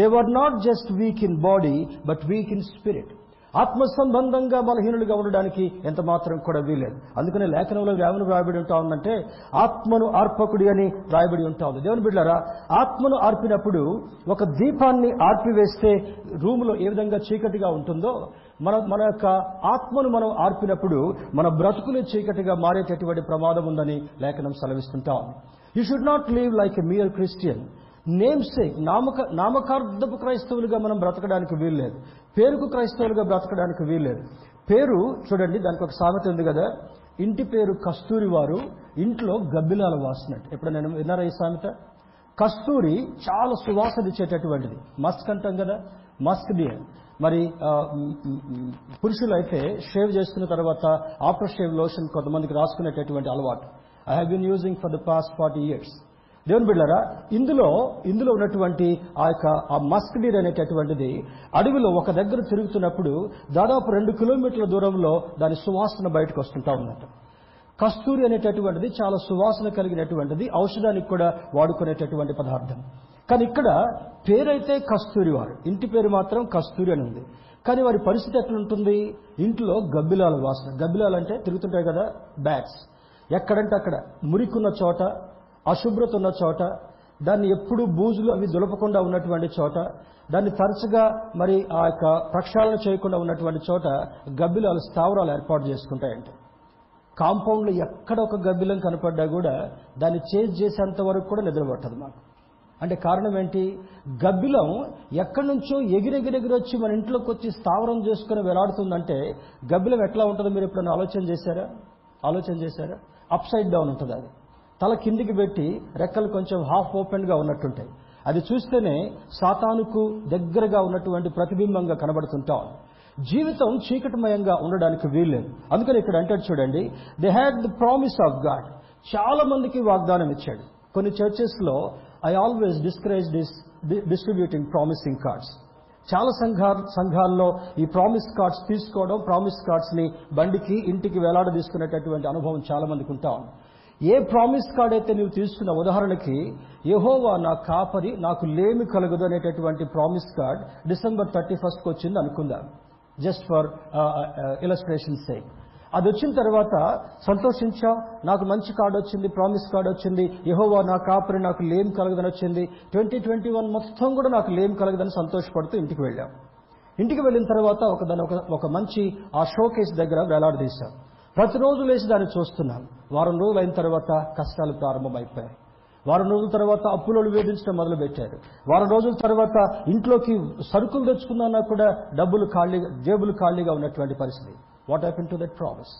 They were not just weak in body but weak in spirit ఆత్మ సంబంధంగా బలహీనులుగా ఉండడానికి ఎంత మాత్రం కూడా వీలేదు అందుకనే లేఖనంలో ఏమని రాయబడి ఉంటా ఉందంటే ఆత్మను ఆర్పకుడి అని రాయబడి ఉంటా ఉంది. దేవుని బిడ్డారా ఆత్మను ఆర్పినప్పుడు ఒక దీపాన్ని ఆర్పివేస్తే రూములో ఏ విధంగా చీకటిగా ఉంటుందో మన మన యొక్క ఆత్మను మనం ఆర్పినప్పుడు మన బ్రతుకులు చీకటిగా మారేటటువంటి ప్రమాదం ఉందని లేఖనం సెలవిస్తుంటాం you should not leave like a mere Christian namesake నామక నామకార్థపు క్రైస్తవులుగా మనం బ్రతకడానికి వీల్లేదు. పేరుకు క్రైస్తవులుగా బ్రతకడానికి వీల్లేదు. పేరు చూడండి దానికి ఒక సామెత ఉంది కదా. ఇంటి పేరు కస్తూరి వారు ఇంట్లో గబ్బిలాల వాసినట్టు. ఎప్పుడు నేను విన్నారా ఈ సామెత? కస్తూరి చాలా సువాసన ఇచ్చేటటువంటిది. మస్క్ అంటాం కదా మస్క్ డియర్ మరి పురుషులైతే షేవ్ చేసుకున్న తర్వాత ఆఫ్టర్ షేవ్ లోషన్ కొంతమందికి రాసుకునేటటువంటి అలవాటు. I have been using for the past forty years దేవుని బిళ్ళారా ఇందులో ఇందులో ఉన్నటువంటి ఆ యొక్క ఆ మస్క్ డీర్ అనేటటువంటిది అడవిలో ఒక దగ్గర తిరుగుతున్నప్పుడు దాదాపు రెండు కిలోమీటర్ల దూరంలో దాని సువాసన బయటకు వస్తుంటా ఉన్నట్టు కస్తూరి అనేటటువంటిది చాలా సువాసన కలిగినటువంటిది ఔషధానికి కూడా వాడుకునేటటువంటి పదార్థం. కానీ ఇక్కడ పేరైతే కస్తూరి వారు. ఇంటి పేరు మాత్రం కస్తూరి అని ఉంది. కానీ వారి పరిస్థితి ఎట్లుంటుంది? ఇంట్లో గబ్బిలాల వాసన. గబ్బిలాలు అంటే తిరుగుతుంటాయి కదా బ్యాట్స్ ఎక్కడంటే అక్కడ మురికున్న చోట అశుభ్రత ఉన్న చోట దాన్ని ఎప్పుడు బూజులు అవి దులపకుండా ఉన్నటువంటి చోట దాన్ని తరచుగా మరి ఆ యొక్క ప్రక్షాళన చేయకుండా ఉన్నటువంటి చోట గబ్బిలాలు స్థావరాలు ఏర్పాటు చేసుకుంటాయంట. కాంపౌండ్లో ఎక్కడ ఒక గబ్బిలం కనపడ్డా కూడా దాన్ని చేజ్ చేసేంత వరకు కూడా నిద్రపట్టదు మాకు. అంటే కారణం ఏంటి? గబ్బిలం ఎక్కడి నుంచో ఎగిరెగిరెగిరి వచ్చి మన ఇంట్లోకి వచ్చి స్థావరం చేసుకుని వెలాడుతుందంటే గబ్బిలం ఎట్లా ఉంటుందో మీరు ఎప్పుడైనా ఆలోచన చేశారా? ఆలోచన చేశారా? అప్ సైడ్ డౌన్ ఉంటుంది అది? తల కిందికి పెట్టి రెక్కలు కొంచెం హాఫ్ ఓపెన్గా ఉన్నట్టుంటాయి. అది చూస్తేనే సాతానుకు దగ్గరగా ఉన్నటువంటి ప్రతిబింబంగా కనబడుతుంటాం. జీవితం చీకటిమయంగా ఉండడానికి వీల్లేదు. అందుకని ఇక్కడ అంటాడు చూడండి they had the promise of God చాలా మందికి వాగ్దానం ఇచ్చాడు. కొన్ని చర్చెస్లో I always discourage dis distributing promising cards చాలా సంఘా సంఘాల్లో ఈ ప్రామిస్ కార్డ్స్ తీసుకోవడం ప్రామిస్ కార్డ్స్ని బండికి ఇంటికి వేలాడ తీసుకునేటటువంటి అనుభవం చాలా మందికి ఉంటా. ఉంది ఏ ప్రామిస్ కార్డ్ అయితే నువ్వు తీసుకున్న ఉదాహరణకి యహోవా నా కాపరి నాకు లేమి కలగదు అనేటటువంటి ప్రామిస్ కార్డ్ డిసెంబర్ థర్టీ ఫస్ట్కి వచ్చింది అనుకుందాం. జస్ట్ ఫర్ ఇలస్ట్రేషన్ సేక్ అది వచ్చిన తర్వాత సంతోషించాం నాకు మంచి కార్డు వచ్చింది ప్రామిస్ కార్డు వచ్చింది యహోవా నా కాపరి నాకు లేం కలగదని వచ్చింది ట్వంటీ ట్వంటీ వన్ మొత్తం కూడా నాకు లేం కలగదని సంతోషపడుతూ ఇంటికి వెళ్ళాం. ఇంటికి వెళ్ళిన తర్వాత ఒక దాని ఒక ఒక మంచి ఆ షోకేస్ దగ్గర వేలాడదీశాం. ప్రతిరోజు లేచి దాన్ని చూస్తున్నాను వారం రోజులు అయిన తర్వాత కష్టాలు ప్రారంభమైపోయాయి. వారం రోజుల తర్వాత అప్పులను వేధించడం మొదలుపెట్టారు. వారం రోజుల తర్వాత ఇంట్లోకి సరుకులు తెచ్చుకున్నా కూడా డబ్బులు ఖాళీగా జేబులు ఖాళీగా ఉన్నటువంటి పరిస్థితి. What happen to that promise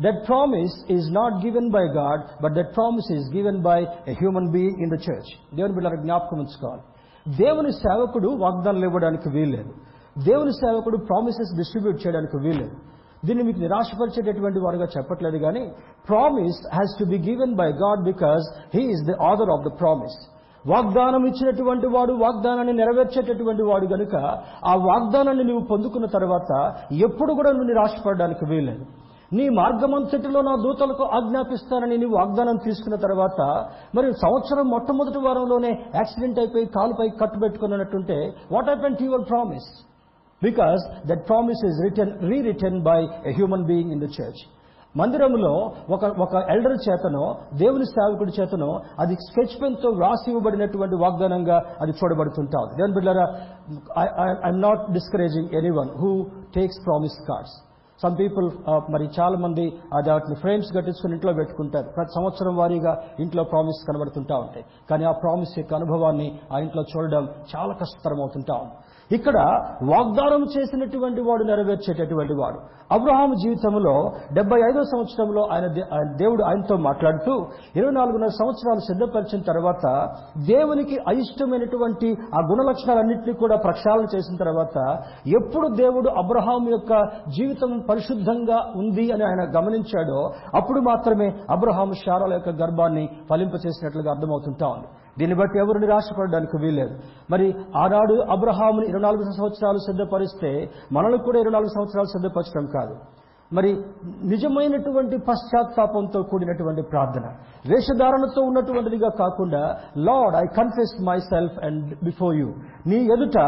that promise is not given by God but that promise is given by a human being in the church దేవుని బిడ్డలకు జ్ఞాపకం ఉంచుకోవాలి. దేవుని సేవకుడు వాగ్దానాలు ఇవ్వడానికి వీల్లేదు. దేవుని సేవకుడు ప్రామిసెస్ డిస్ట్రిబ్యూట్ చేయడానికి వీల్లేదు. దీన్ని మీకు నిరాశపరిచేటటువంటి వారుగా చెప్పట్లేదు కానీ promise has to be given by God because he is the author of the promise వాగ్దానం ఇచ్చినటువంటి వాడు వాగ్దానాన్ని నెరవేర్చేటటువంటి వాడు గనుక ఆ వాగ్దానాన్ని నువ్వు పొందుకున్న తర్వాత ఎప్పుడు కూడా నువ్వు నిరాశపడడానికి వీల్లేదు. నీ మార్గమంతటిలో నా దూతలకు ఆజ్ఞాపిస్తానని నీవు వాగ్దానం తీసుకున్న తర్వాత మరి సంవత్సరం మొట్టమొదటి వారంలోనే యాక్సిడెంట్ అయిపోయి కాలుపై కట్టుబెట్టుకున్నట్టుంటే what happen to your promise because that promise is return rereturn by a human being in the church మందిరంలో ఒక ఒక ఎల్డర్ చేతనో దేవుని సేవకుడి చేతనో అది స్కెచ్ పెన్తో వ్రాసి ఇవ్వబడినటువంటి వాగ్దానంగా అది చూడబడుతుంటా ఉంది. దేవుని బిడ్డారా I'm not discouraging anyone who takes promise cards some people మరి చాలా మంది అది వాటిని ఫ్రేమ్స్ కట్టించుకుని ఇంట్లో పెట్టుకుంటారు. ప్రతి సంవత్సరం వారీగా ఇంట్లో ప్రామిస్ కనబడుతుంటా ఉంటాయి. కానీ ఆ ప్రామిస్ యొక్క అనుభవాన్ని ఆ ఇంట్లో చూడడం చాలా కష్టతరం అవుతుంటా ఉంది. ఇక్కడ వాగ్దానం చేసినటువంటి వాడు నెరవేర్చేటటువంటి వాడు. అబ్రహాం జీవితంలో డెబ్బై ఐదో సంవత్సరంలో ఆయన దేవుడు ఆయనతో మాట్లాడుతూ ఇరవై నాలుగున్నర సంవత్సరాలు సిద్ధపరిచిన తర్వాత దేవునికి అయిష్టమైనటువంటి ఆ గుణ లక్షణాలన్నింటినీ కూడా ప్రక్షాళన చేసిన తర్వాత ఎప్పుడు దేవుడు అబ్రహాం యొక్క జీవితం పరిశుద్ధంగా ఉంది అని ఆయన గమనించాడో అప్పుడు మాత్రమే అబ్రహాం శారాల యొక్క గర్భాన్ని ఫలింపచేసినట్లుగా అర్థమవుతుంటా ఉంది. దీన్ని బట్టి ఎవరు నిరాశపడడానికి వీల్లేదు. మరి ఆనాడు అబ్రహాముని ఇరవై నాలుగు సంవత్సరాలు సిద్ధపరిస్తే మనల్ని కూడా ఇరవై నాలుగు సంవత్సరాలు సిద్ధపరచడం కాదు. మరి నిజమైనటువంటి పశ్చాత్తాపంతో కూడినటువంటి ప్రార్థన వేషధారణతో ఉన్నటువంటిదిగా కాకుండా Lord I confess myself and before you నీ ఎదుట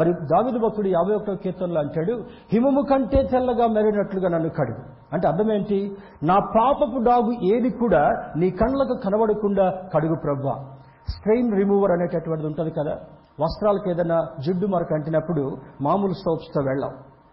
మరి దావిదు భక్తుడు యాభై ఒకటో కీర్తనలో అంటాడు హిమము కంటే తెల్లగా మెరినట్లుగా నన్ను కడుగు. అంటే అర్థం ఏంటి? నా పాపపు డాగు ఏది కూడా నీ కళ్ళకు కనబడకుండా కడుగు ప్రభా. స్ట్రెయిన్ రిమూవర్ అనేటటువంటిది ఉంటుంది కదా. వస్త్రాలకు ఏదైనా జిడ్డు మరక అంటినప్పుడు మామూలు సోప్స్తో వెళ్ళాం.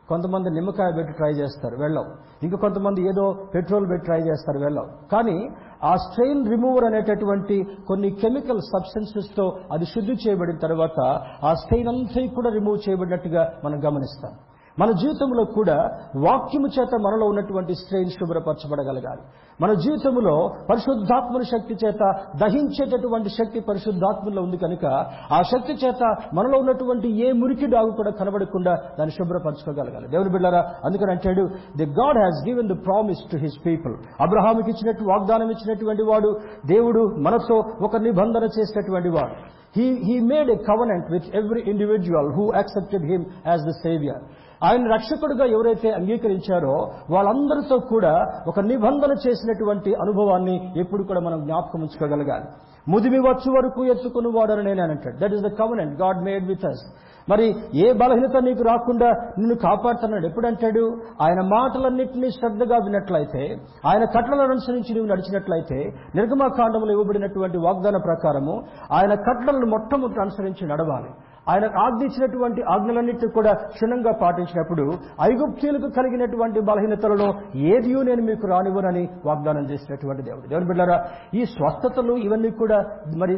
కొంతమంది నిమ్మకాయ పెట్టి ట్రై చేస్తారు వెళ్ళాం. ఇంకా కొంతమంది ఏదో పెట్రోల్ పెట్టి ట్రై చేస్తారు వెళ్ళాం. కానీ ఆ స్ట్రెయిన్ రిమూవర్ అనేటటువంటి కొన్ని కెమికల్ సబ్స్టెన్సెస్తో అది శుద్ధి చేయబడిన తర్వాత ఆ స్ట్రెయిన్ అంతా కూడా రిమూవ్ చేయబడినట్టుగా మనం గమనిస్తాం. మన జీవితంలో కూడా వాక్యము చేత మనలో ఉన్నటువంటి స్ట్రెయిన్ శుభ్రపరచబడగలగాలి. మన జీవితంలో పరిశుద్ధాత్మని శక్తి చేత దహించేటటువంటి శక్తి పరిశుద్ధాత్మలో ఉంది కనుక ఆ శక్తి చేత మనలో ఉన్నటువంటి ఏ మురికి డాగు కూడా కనబడకుండా దాన్ని శుభ్రపరచుకోగలగాలి. దేవుని బిడ్డారా అందుకని అంటాడు the God has given the promise to his people అబ్రహాముకి ఇచ్చినట్టు వాగ్దానం ఇచ్చినటువంటి వాడు దేవుడు మనతో ఒక నిబంధన చేసినటువంటి వాడు. He he made a covenant with every individual who accepted him as the saviour ఆయన రక్షకుడుగా ఎవరైతే అంగీకరించారో వాళ్ళందరితో కూడా ఒక నిబంధన చేసినటువంటి అనుభవాన్ని ఎప్పుడు కూడా మనం జ్ఞాపకం ఉంచుకోగలగాలి. ముదిమి వచ్చు వరకు ఎత్తుకుని వాడని నేను అంటాడు. That is the covenant God made with us మరి ఏ బలహీనత నీకు రాకుండా నిన్ను కాపాడుతున్నాడు? ఎప్పుడంటాడు ఆయన మాటలన్నింటినీ శ్రద్ధగా విన్నట్లయితే ఆయన కట్టలను అనుసరించి నువ్వు నడిచినట్లయితే నిర్గమాకాండంలో ఇవ్వబడినటువంటి వాగ్దాన ప్రకారము ఆయన కట్టలను మొట్టమొదటి అనుసరించి నడవాలి. ఆయన ఆజ్ఞించినటువంటి ఆజ్ఞలన్నింటినీ కూడా క్షుణ్ణంగా పాటించినప్పుడు ఐగుప్తీయులకు కలిగినటువంటి బలహీనతలను ఏదియూ నేను మీకు రానివ్వనని వాగ్దానం చేసినటువంటి దేవుడు. దేవుని బిడ్డారా ఈ స్వస్థతలు ఇవన్నీ కూడా మరి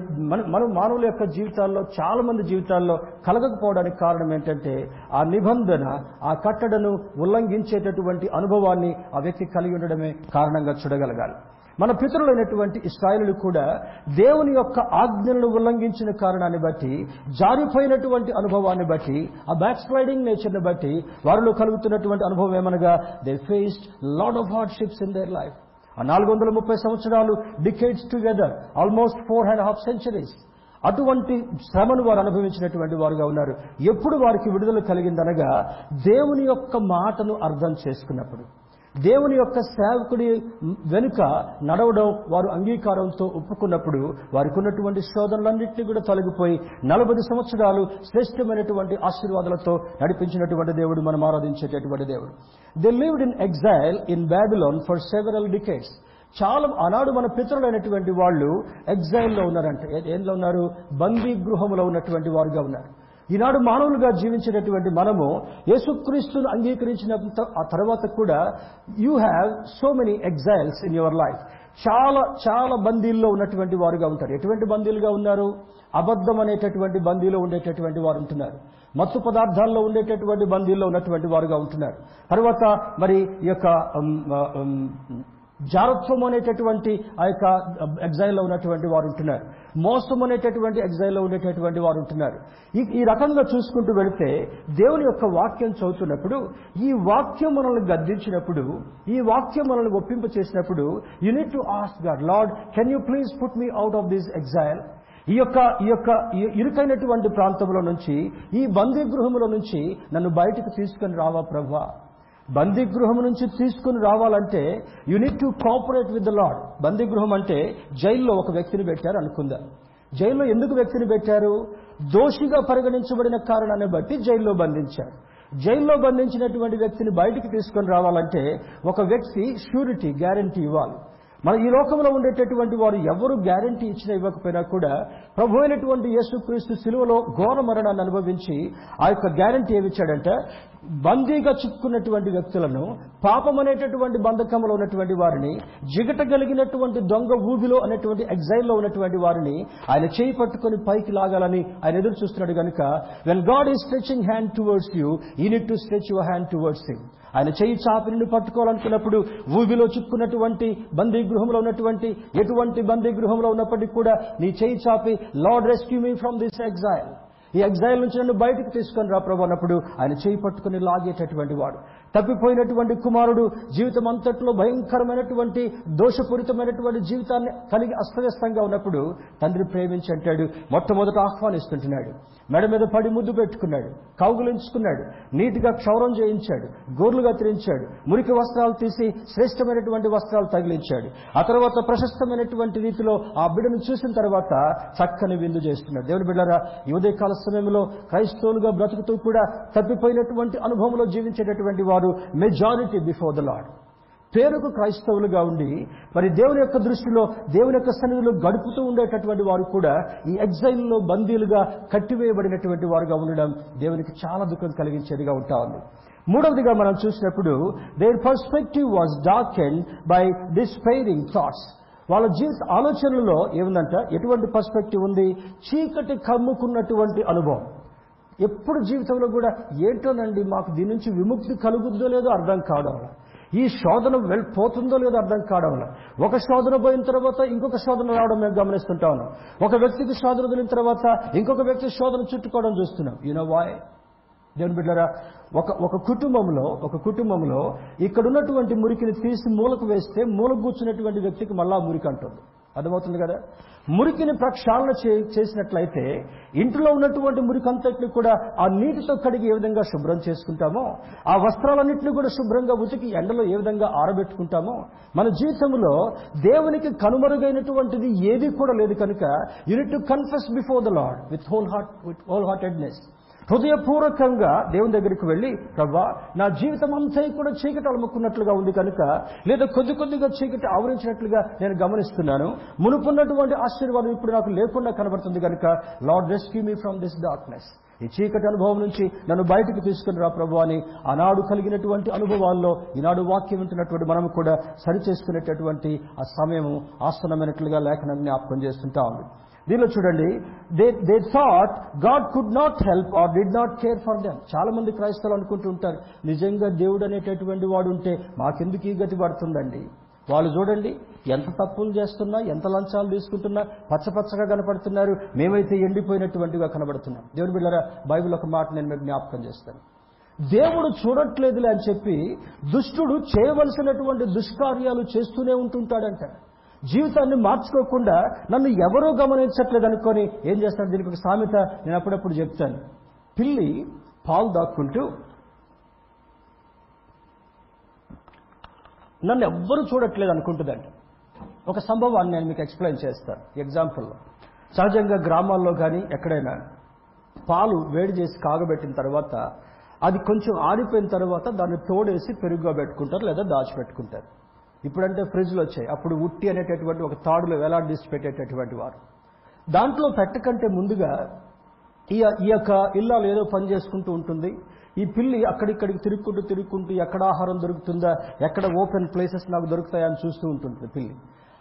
మన మానవుల యొక్క జీవితాల్లో చాలా మంది జీవితాల్లో కలగకపోవడానికి కారణం ఏంటంటే ఆ నిబంధన ఆ కట్టడను ఉల్లంఘించేటటువంటి అనుభవాన్ని ఆ వ్యక్తి కలిగి ఉండడమే కారణంగా చూడగలగాలి. మన పితరులైనటువంటి ఇస్రాయలు కూడా దేవుని యొక్క ఆజ్ఞలను ఉల్లంఘించిన కారణాన్ని బట్టి జారిపోయినటువంటి అనుభవాన్ని బట్టి ఆ బ్యాక్ స్లైడింగ్ నేచర్ని బట్టి వారిలో కలుగుతున్నటువంటి అనుభవం ఏమనగా they faced lot of hardships in their life ఆ నాలుగు వందల ముప్పై సంవత్సరాలు decades together almost four and half centuries అటువంటి శ్రమను వారు అనుభవించినటువంటి వారుగా ఉన్నారు. ఎప్పుడు వారికి విడుదల కలిగిందనగా దేవుని యొక్క మాటను అర్థం చేసుకున్నప్పుడు. దేవుని యొక్క సేవకుడి వెనుక నడవడం వారు అంగీకారంతో ఒప్పుకున్నప్పుడు వారికి ఉన్నటువంటి శోధనలన్నింటినీ కూడా తొలగిపోయి నలభై సంవత్సరాలు శ్రేష్టమైనటువంటి ఆశీర్వాదాలతో నడిపించినటువంటి దేవుడు మనం ఆరాధించేటటువంటి దేవుడు. They lived in exile in Babylon for several decades చాలా ఆనాడు మన పితరులైనటువంటి వాళ్ళు ఎగ్జైల్లో ఉన్నారంట. ఏంలో ఉన్నారు? బందీ గృహంలో ఉన్నటువంటి వారుగా ఉన్నారు. ఈనాడు మానవులుగా జీవించేటటువంటి మనము యేసుక్రీస్తును అంగీకరించిన ఆ తర్వాత కూడా you have so many exiles in your life. చాలా చాలా బందీల్లో ఉన్నటువంటి వారుగా ఉంటారు. ఎటువంటి బందీలుగా ఉన్నారు? అబద్ధం అనేటటువంటి బందీలో ఉండేటటువంటి వారు ఉంటున్నారు. మత్తు పదార్థాల్లో ఉండేటటువంటి బందీల్లో ఉన్నటువంటి వారుగా ఉంటున్నారు. తర్వాత మరి ఈ యొక్క జారత్వం అనేటటువంటి ఆ యొక్క ఎగ్జైల్లో ఉన్నటువంటి వారు ఉంటున్నారు. మోసం అనేటటువంటి ఎగ్జైల్లో ఉండేటటువంటి వారు ఉంటున్నారు. ఈ ఈ రకంగా చూసుకుంటూ వెళితే దేవుని యొక్క వాక్యం చదువుతున్నప్పుడు ఈ వాక్యం మనల్ని గద్దించినప్పుడు ఈ వాక్యం మనల్ని ఒప్పింప చేసినప్పుడు you need to ask God Lord can you please put me out of this exile ఈ యొక్క ఈ యొక్క ఇరుకైనటువంటి ప్రాంతంలో నుంచి ఈ బందీ గృహంలో నుంచి నన్ను బయటకు తీసుకొని రావా ప్రభా? బందీ గృహం నుంచి తీసుకుని రావాలంటే you need to cooperate with the Lord బందీ గృహం అంటే జైల్లో ఒక వ్యక్తిని పెట్టారు అనుకుందాం. జైల్లో ఎందుకు వ్యక్తిని పెట్టారు? దోషిగా పరిగణించబడిన కారణాన్ని బట్టి జైల్లో బంధించారు. జైల్లో బంధించినటువంటి వ్యక్తిని బయటికి తీసుకొని రావాలంటే ఒక వ్యక్తి షూరిటీ గ్యారంటీ ఇవ్వాలి. మన ఈ లోకంలో ఉండేటటువంటి వారు ఎవరు గ్యారంటీ ఇచ్చినా ఇవ్వకపోయినా కూడా ప్రభు అయినటువంటి యేసుక్రీస్తు సిలువలో ఘోర మరణాన్ని అనుభవించి ఆ యొక్క గ్యారంటీ ఏమిచ్చాడంటే? బందీగా చిక్కున్నటువంటి వ్యక్తులను పాపం అనేటటువంటి బంధకంలో ఉన్నటువంటి వారిని జిగటగలిగినటువంటి దొంగ ఊబిలో అనేటువంటి ఎగ్జైల్లో ఉన్నటువంటి వారిని ఆయన చేయి పట్టుకొని పైకి లాగాలని ఆయన ఎదురు చూస్తున్నాడు కనుక when God is stretching hand towards you you need to stretch your hand towards him ఆయన చేయి చాపి నుండి పట్టుకోవాలనుకున్నప్పుడు ఊబిలో చిక్కున్నటువంటి బందీ గృహంలో ఉన్నటువంటి ఎటువంటి బందీ గృహంలో ఉన్నప్పటికీ కూడా నీ చేయి చాపి Lord rescue me from this exile ఈ ఎగ్జైల్ నుంచి నన్ను బయటకు తీసుకొని రా ప్రభు అన్నప్పుడు ఆయన చేయి పట్టుకుని లాగేటటువంటి వాడు. తప్పిపోయినటువంటి కుమారుడు జీవితం అంతట్లో భయంకరమైనటువంటి దోషపూరితమైనటువంటి జీవితాన్ని కలిగి అస్తవ్యస్తంగా ఉన్నప్పుడు తండ్రి ప్రేమించి అంటాడు మొట్టమొదట ఆహ్వానిస్తుంటున్నాడు. మెడ మీద పడి ముద్దు పెట్టుకున్నాడు కౌగులించుకున్నాడు నీటిగా క్షౌరం చేయించాడు గోర్లు కత్తిరించాడు మురికి వస్త్రాలు తీసి శ్రేష్టమైనటువంటి వస్త్రాలు తగిలించాడు. ఆ తర్వాత ప్రశస్తమైనటువంటి రీతిలో ఆ బిడ్డను చూసిన తర్వాత చక్కని విందు చేస్తున్నాడు. దేవుని బిడ్డరా యువదయకాల సమయంలో క్రైస్తవులుగా బ్రతుకుతూ కూడా తప్పిపోయినటువంటి అనుభవంలో జీవించేటటువంటి వారు మెజారిటీ బిఫోర్ ద లాడ్ పేరుకు క్రైస్తవులుగా ఉండి మరి దేవుని యొక్క దృష్టిలో దేవుని యొక్క సన్నిధిలో గడుపుతూ ఉండేటటువంటి వారు కూడా ఈ ఎగ్జైల్లో బందీలుగా కట్టివేయబడినటువంటి వారుగా ఉండడం దేవునికి చాలా దుఃఖం కలిగించేదిగా ఉంటా ఉంది. మూడవదిగా మనం చూసినప్పుడు their perspective was dark and by despairing thoughts వాళ్ళ జీవిత ఆలోచనలో ఏముందంట? ఎటువంటి పర్స్పెక్టివ్ ఉంది? చీకటి కమ్ముకున్నటువంటి అనుభవం. ఎప్పుడు జీవితంలో కూడా ఏంటోనండి మాకు దీని నుంచి విముక్తి కలుగుద్దో లేదో అర్థం కావడం ఈ శోధన వెళ్ళిపోతుందో లేదో అర్థం కావడం ఒక శోధన పోయిన తర్వాత ఇంకొక శోధన రావడం మేము గమనిస్తుంటా ఉన్నాం. ఒక వ్యక్తికి శోధన వదిలిన తర్వాత ఇంకొక వ్యక్తి శోధన చుట్టుకోవడం చూస్తున్నాం. యూనో వాయ్ దేవుని బిడ్డరా ఒక ఒక కుటుంబంలో ఒక కుటుంబంలో ఇక్కడ ఉన్నటువంటి మురికిని తీసి మూలకు వేస్తే మూలకు కూర్చున్నటువంటి వ్యక్తికి మళ్ళా మురికి అంటుంది. అర్థమవుతుంది కదా? మురికిని ప్రక్షాళన చే- చేసినట్లయితే ఇంట్లో ఉన్నటువంటి మురికంతటిని కూడా ఆ నీటితో కడిగి ఏ విధంగా శుభ్రం చేసుకుంటామో ఆ వస్త్రాలన్నింటినీ కూడా శుభ్రంగా ఉతికి ఎండలో ఏ విధంగా ఆరబెట్టుకుంటామో మన జీవితంలో దేవునికి కనుమరుగైనటువంటిది ఏది కూడా లేదు కనుక you need to confess before the Lord with whole heart with whole heartedness హృదయపూర్వకంగా దేవుని దగ్గరికి వెళ్ళి ప్రభా నా జీవితం అంతా కూడా చీకటి అలుముకున్నట్లుగా ఉంది కనుక లేదా కొద్ది కొద్దిగా చీకటి ఆవరించినట్లుగా నేను గమనిస్తున్నాను. మునుపున్నటువంటి ఆశీర్వాదం ఇప్పుడు నాకు లేకుండా కనబడుతుంది కనుక Lord rescue me from this darkness ఈ చీకటి అనుభవం నుంచి నన్ను బయటకు తీసుకుని రా ప్రభు అని ఆనాడు కలిగినటువంటి అనుభవాల్లో ఈనాడు వాక్యం వింటున్నటువంటి మనం కూడా సరి చేసుకునేటటువంటి ఆ సమయము ఆసనమైనట్లుగా లేఖనాన్ని జ్ఞాపకం చేస్తుంటా ఉంది దీనిలో చూడండి they they thought God could not help or did not care for them చాలా మంది క్రైస్తవులు అనుకుంటూ ఉంటారు నిజంగా దేవుడు అనేటటువంటి వాడు ఉంటే మాకెందుకు ఈ గతి పడుతుందండి? వాళ్ళు చూడండి ఎంత తప్పులు చేస్తున్నా ఎంత లంచాలు తీసుకుంటున్నా పచ్చపచ్చగా కనపడుతున్నారు మేమైతే ఎండిపోయినటువంటిగా కనబడుతున్నాం. దేవుడు బిళ్ళరా బైబిల్ ఒక మాట నేను మీకు జ్ఞాపకం చేస్తాను. దేవుడు చూడట్లేదులే అని చెప్పి దుష్టుడు చేయవలసినటువంటి దుష్కార్యాలు చేస్తూనే ఉంటుంటాడంట. జీవితాన్ని మార్చుకోకుండా నన్ను ఎవరూ గమనించట్లేదు అనుకొని ఏం చేస్తాను దీనికి ఒక సామెత నేను అప్పుడప్పుడు చెప్తాను. పిల్లి పాలు దాక్కుంటూ నన్ను ఎవ్వరూ చూడట్లేదు అనుకుంటుందండి. ఒక సంభవాన్ని నేను మీకు ఎక్స్ప్లెయిన్ చేస్తాను ఎగ్జాంపుల్లో సహజంగా గ్రామాల్లో కానీ ఎక్కడైనా పాలు వేడి చేసి కాగబెట్టిన తర్వాత అది కొంచెం ఆరిపోయిన తర్వాత దాన్ని తోడేసి పెరుగుగా పెట్టుకుంటారు లేదా దాచిపెట్టుకుంటారు. ఇప్పుడంటే ఫ్రిడ్జ్లు వచ్చాయి. అప్పుడు ఉట్టి అనేటటువంటి ఒక తాడులో వేలాడదీసి పెట్టేటటువంటి వారు. దాంట్లో పెట్టకంటే ముందుగా ఈ ఈ యొక్క ఇల్లాలు ఏదో పని చేసుకుంటూ ఉంటుంది. ఈ పిల్లి అక్కడిక్కడికి తిరుక్కుంటూ తిరుక్కుంటూ ఎక్కడ ఆహారం దొరుకుతుందా ఎక్కడ ఓపెన్ ప్లేసెస్ నాకు దొరుకుతాయని చూస్తూ ఉంటుంది పిల్లి.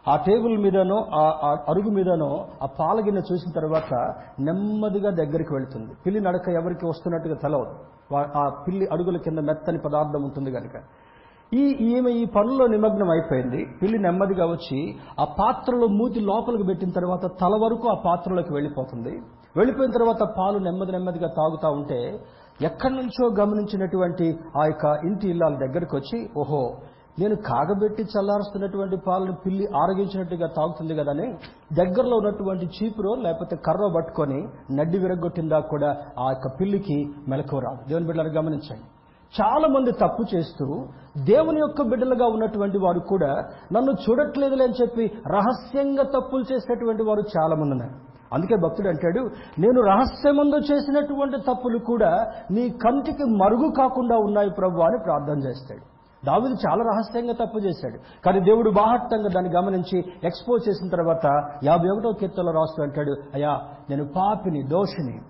ఆ టేబుల్ మీదనో ఆ అరుగు మీదనో ఆ పాలగిన చూసిన తర్వాత నెమ్మదిగా దగ్గరికి వెళుతుంది. పిల్లి నడక ఎవరికి వస్తున్నట్టుగా తెలవదు. ఆ పిల్లి అడుగుల కింద మెత్తని పదార్థం ఉంటుంది కనుక ఈ ఈమె ఈ పనుల్లో నిమగ్నం అయిపోయింది. పిల్లి నెమ్మదిగా వచ్చి ఆ పాత్రలో మూతి లోపలికి పెట్టిన తర్వాత తల వరకు ఆ పాత్రలోకి వెళ్ళిపోతుంది. వెళ్ళిపోయిన తర్వాత పాలు నెమ్మది నెమ్మదిగా తాగుతా ఉంటే ఎక్కడి నుంచో గమనించినటువంటి ఆ యొక్క ఇంటి ఇల్లాల దగ్గరికి వచ్చి ఓహో నేను కాగబెట్టి చల్లారుస్తున్నటువంటి పాలను పిల్లి ఆరగించినట్టుగా తాగుతుంది కదని దగ్గరలో ఉన్నటువంటి చీపురో లేకపోతే కర్ర పట్టుకొని నడ్డి విరగొట్టిందా కూడా ఆ యొక్క పిల్లికి మెలకువ రాదు. దేవుని బిడ్డలను గమనించండి. చాలా మంది తప్పు చేస్తూ దేవుని యొక్క బిడ్డలుగా ఉన్నటువంటి వారు కూడా నన్ను చూడట్లేదులే అని చెప్పి రహస్యంగా తప్పులు చేసేటువంటి వారు చాలా మంది ఉన్నారు. అందుకే భక్తుడు అంటాడు నేను రహస్యమందు చేసినటువంటి తప్పులు కూడా నీ కంటికి మరుగు కాకుండా ఉన్నాయి ప్రభు అని ప్రార్థన చేస్తాడు. దావిది చాలా రహస్యంగా తప్పు చేశాడు. కానీ దేవుడు బాహట్టంగా దాన్ని గమనించి ఎక్స్పోజ్ చేసిన తర్వాత యాభై ఒకటో కీర్తనలో రాస్తూ అంటాడు అయ్యా నేను పాపిని దోషిని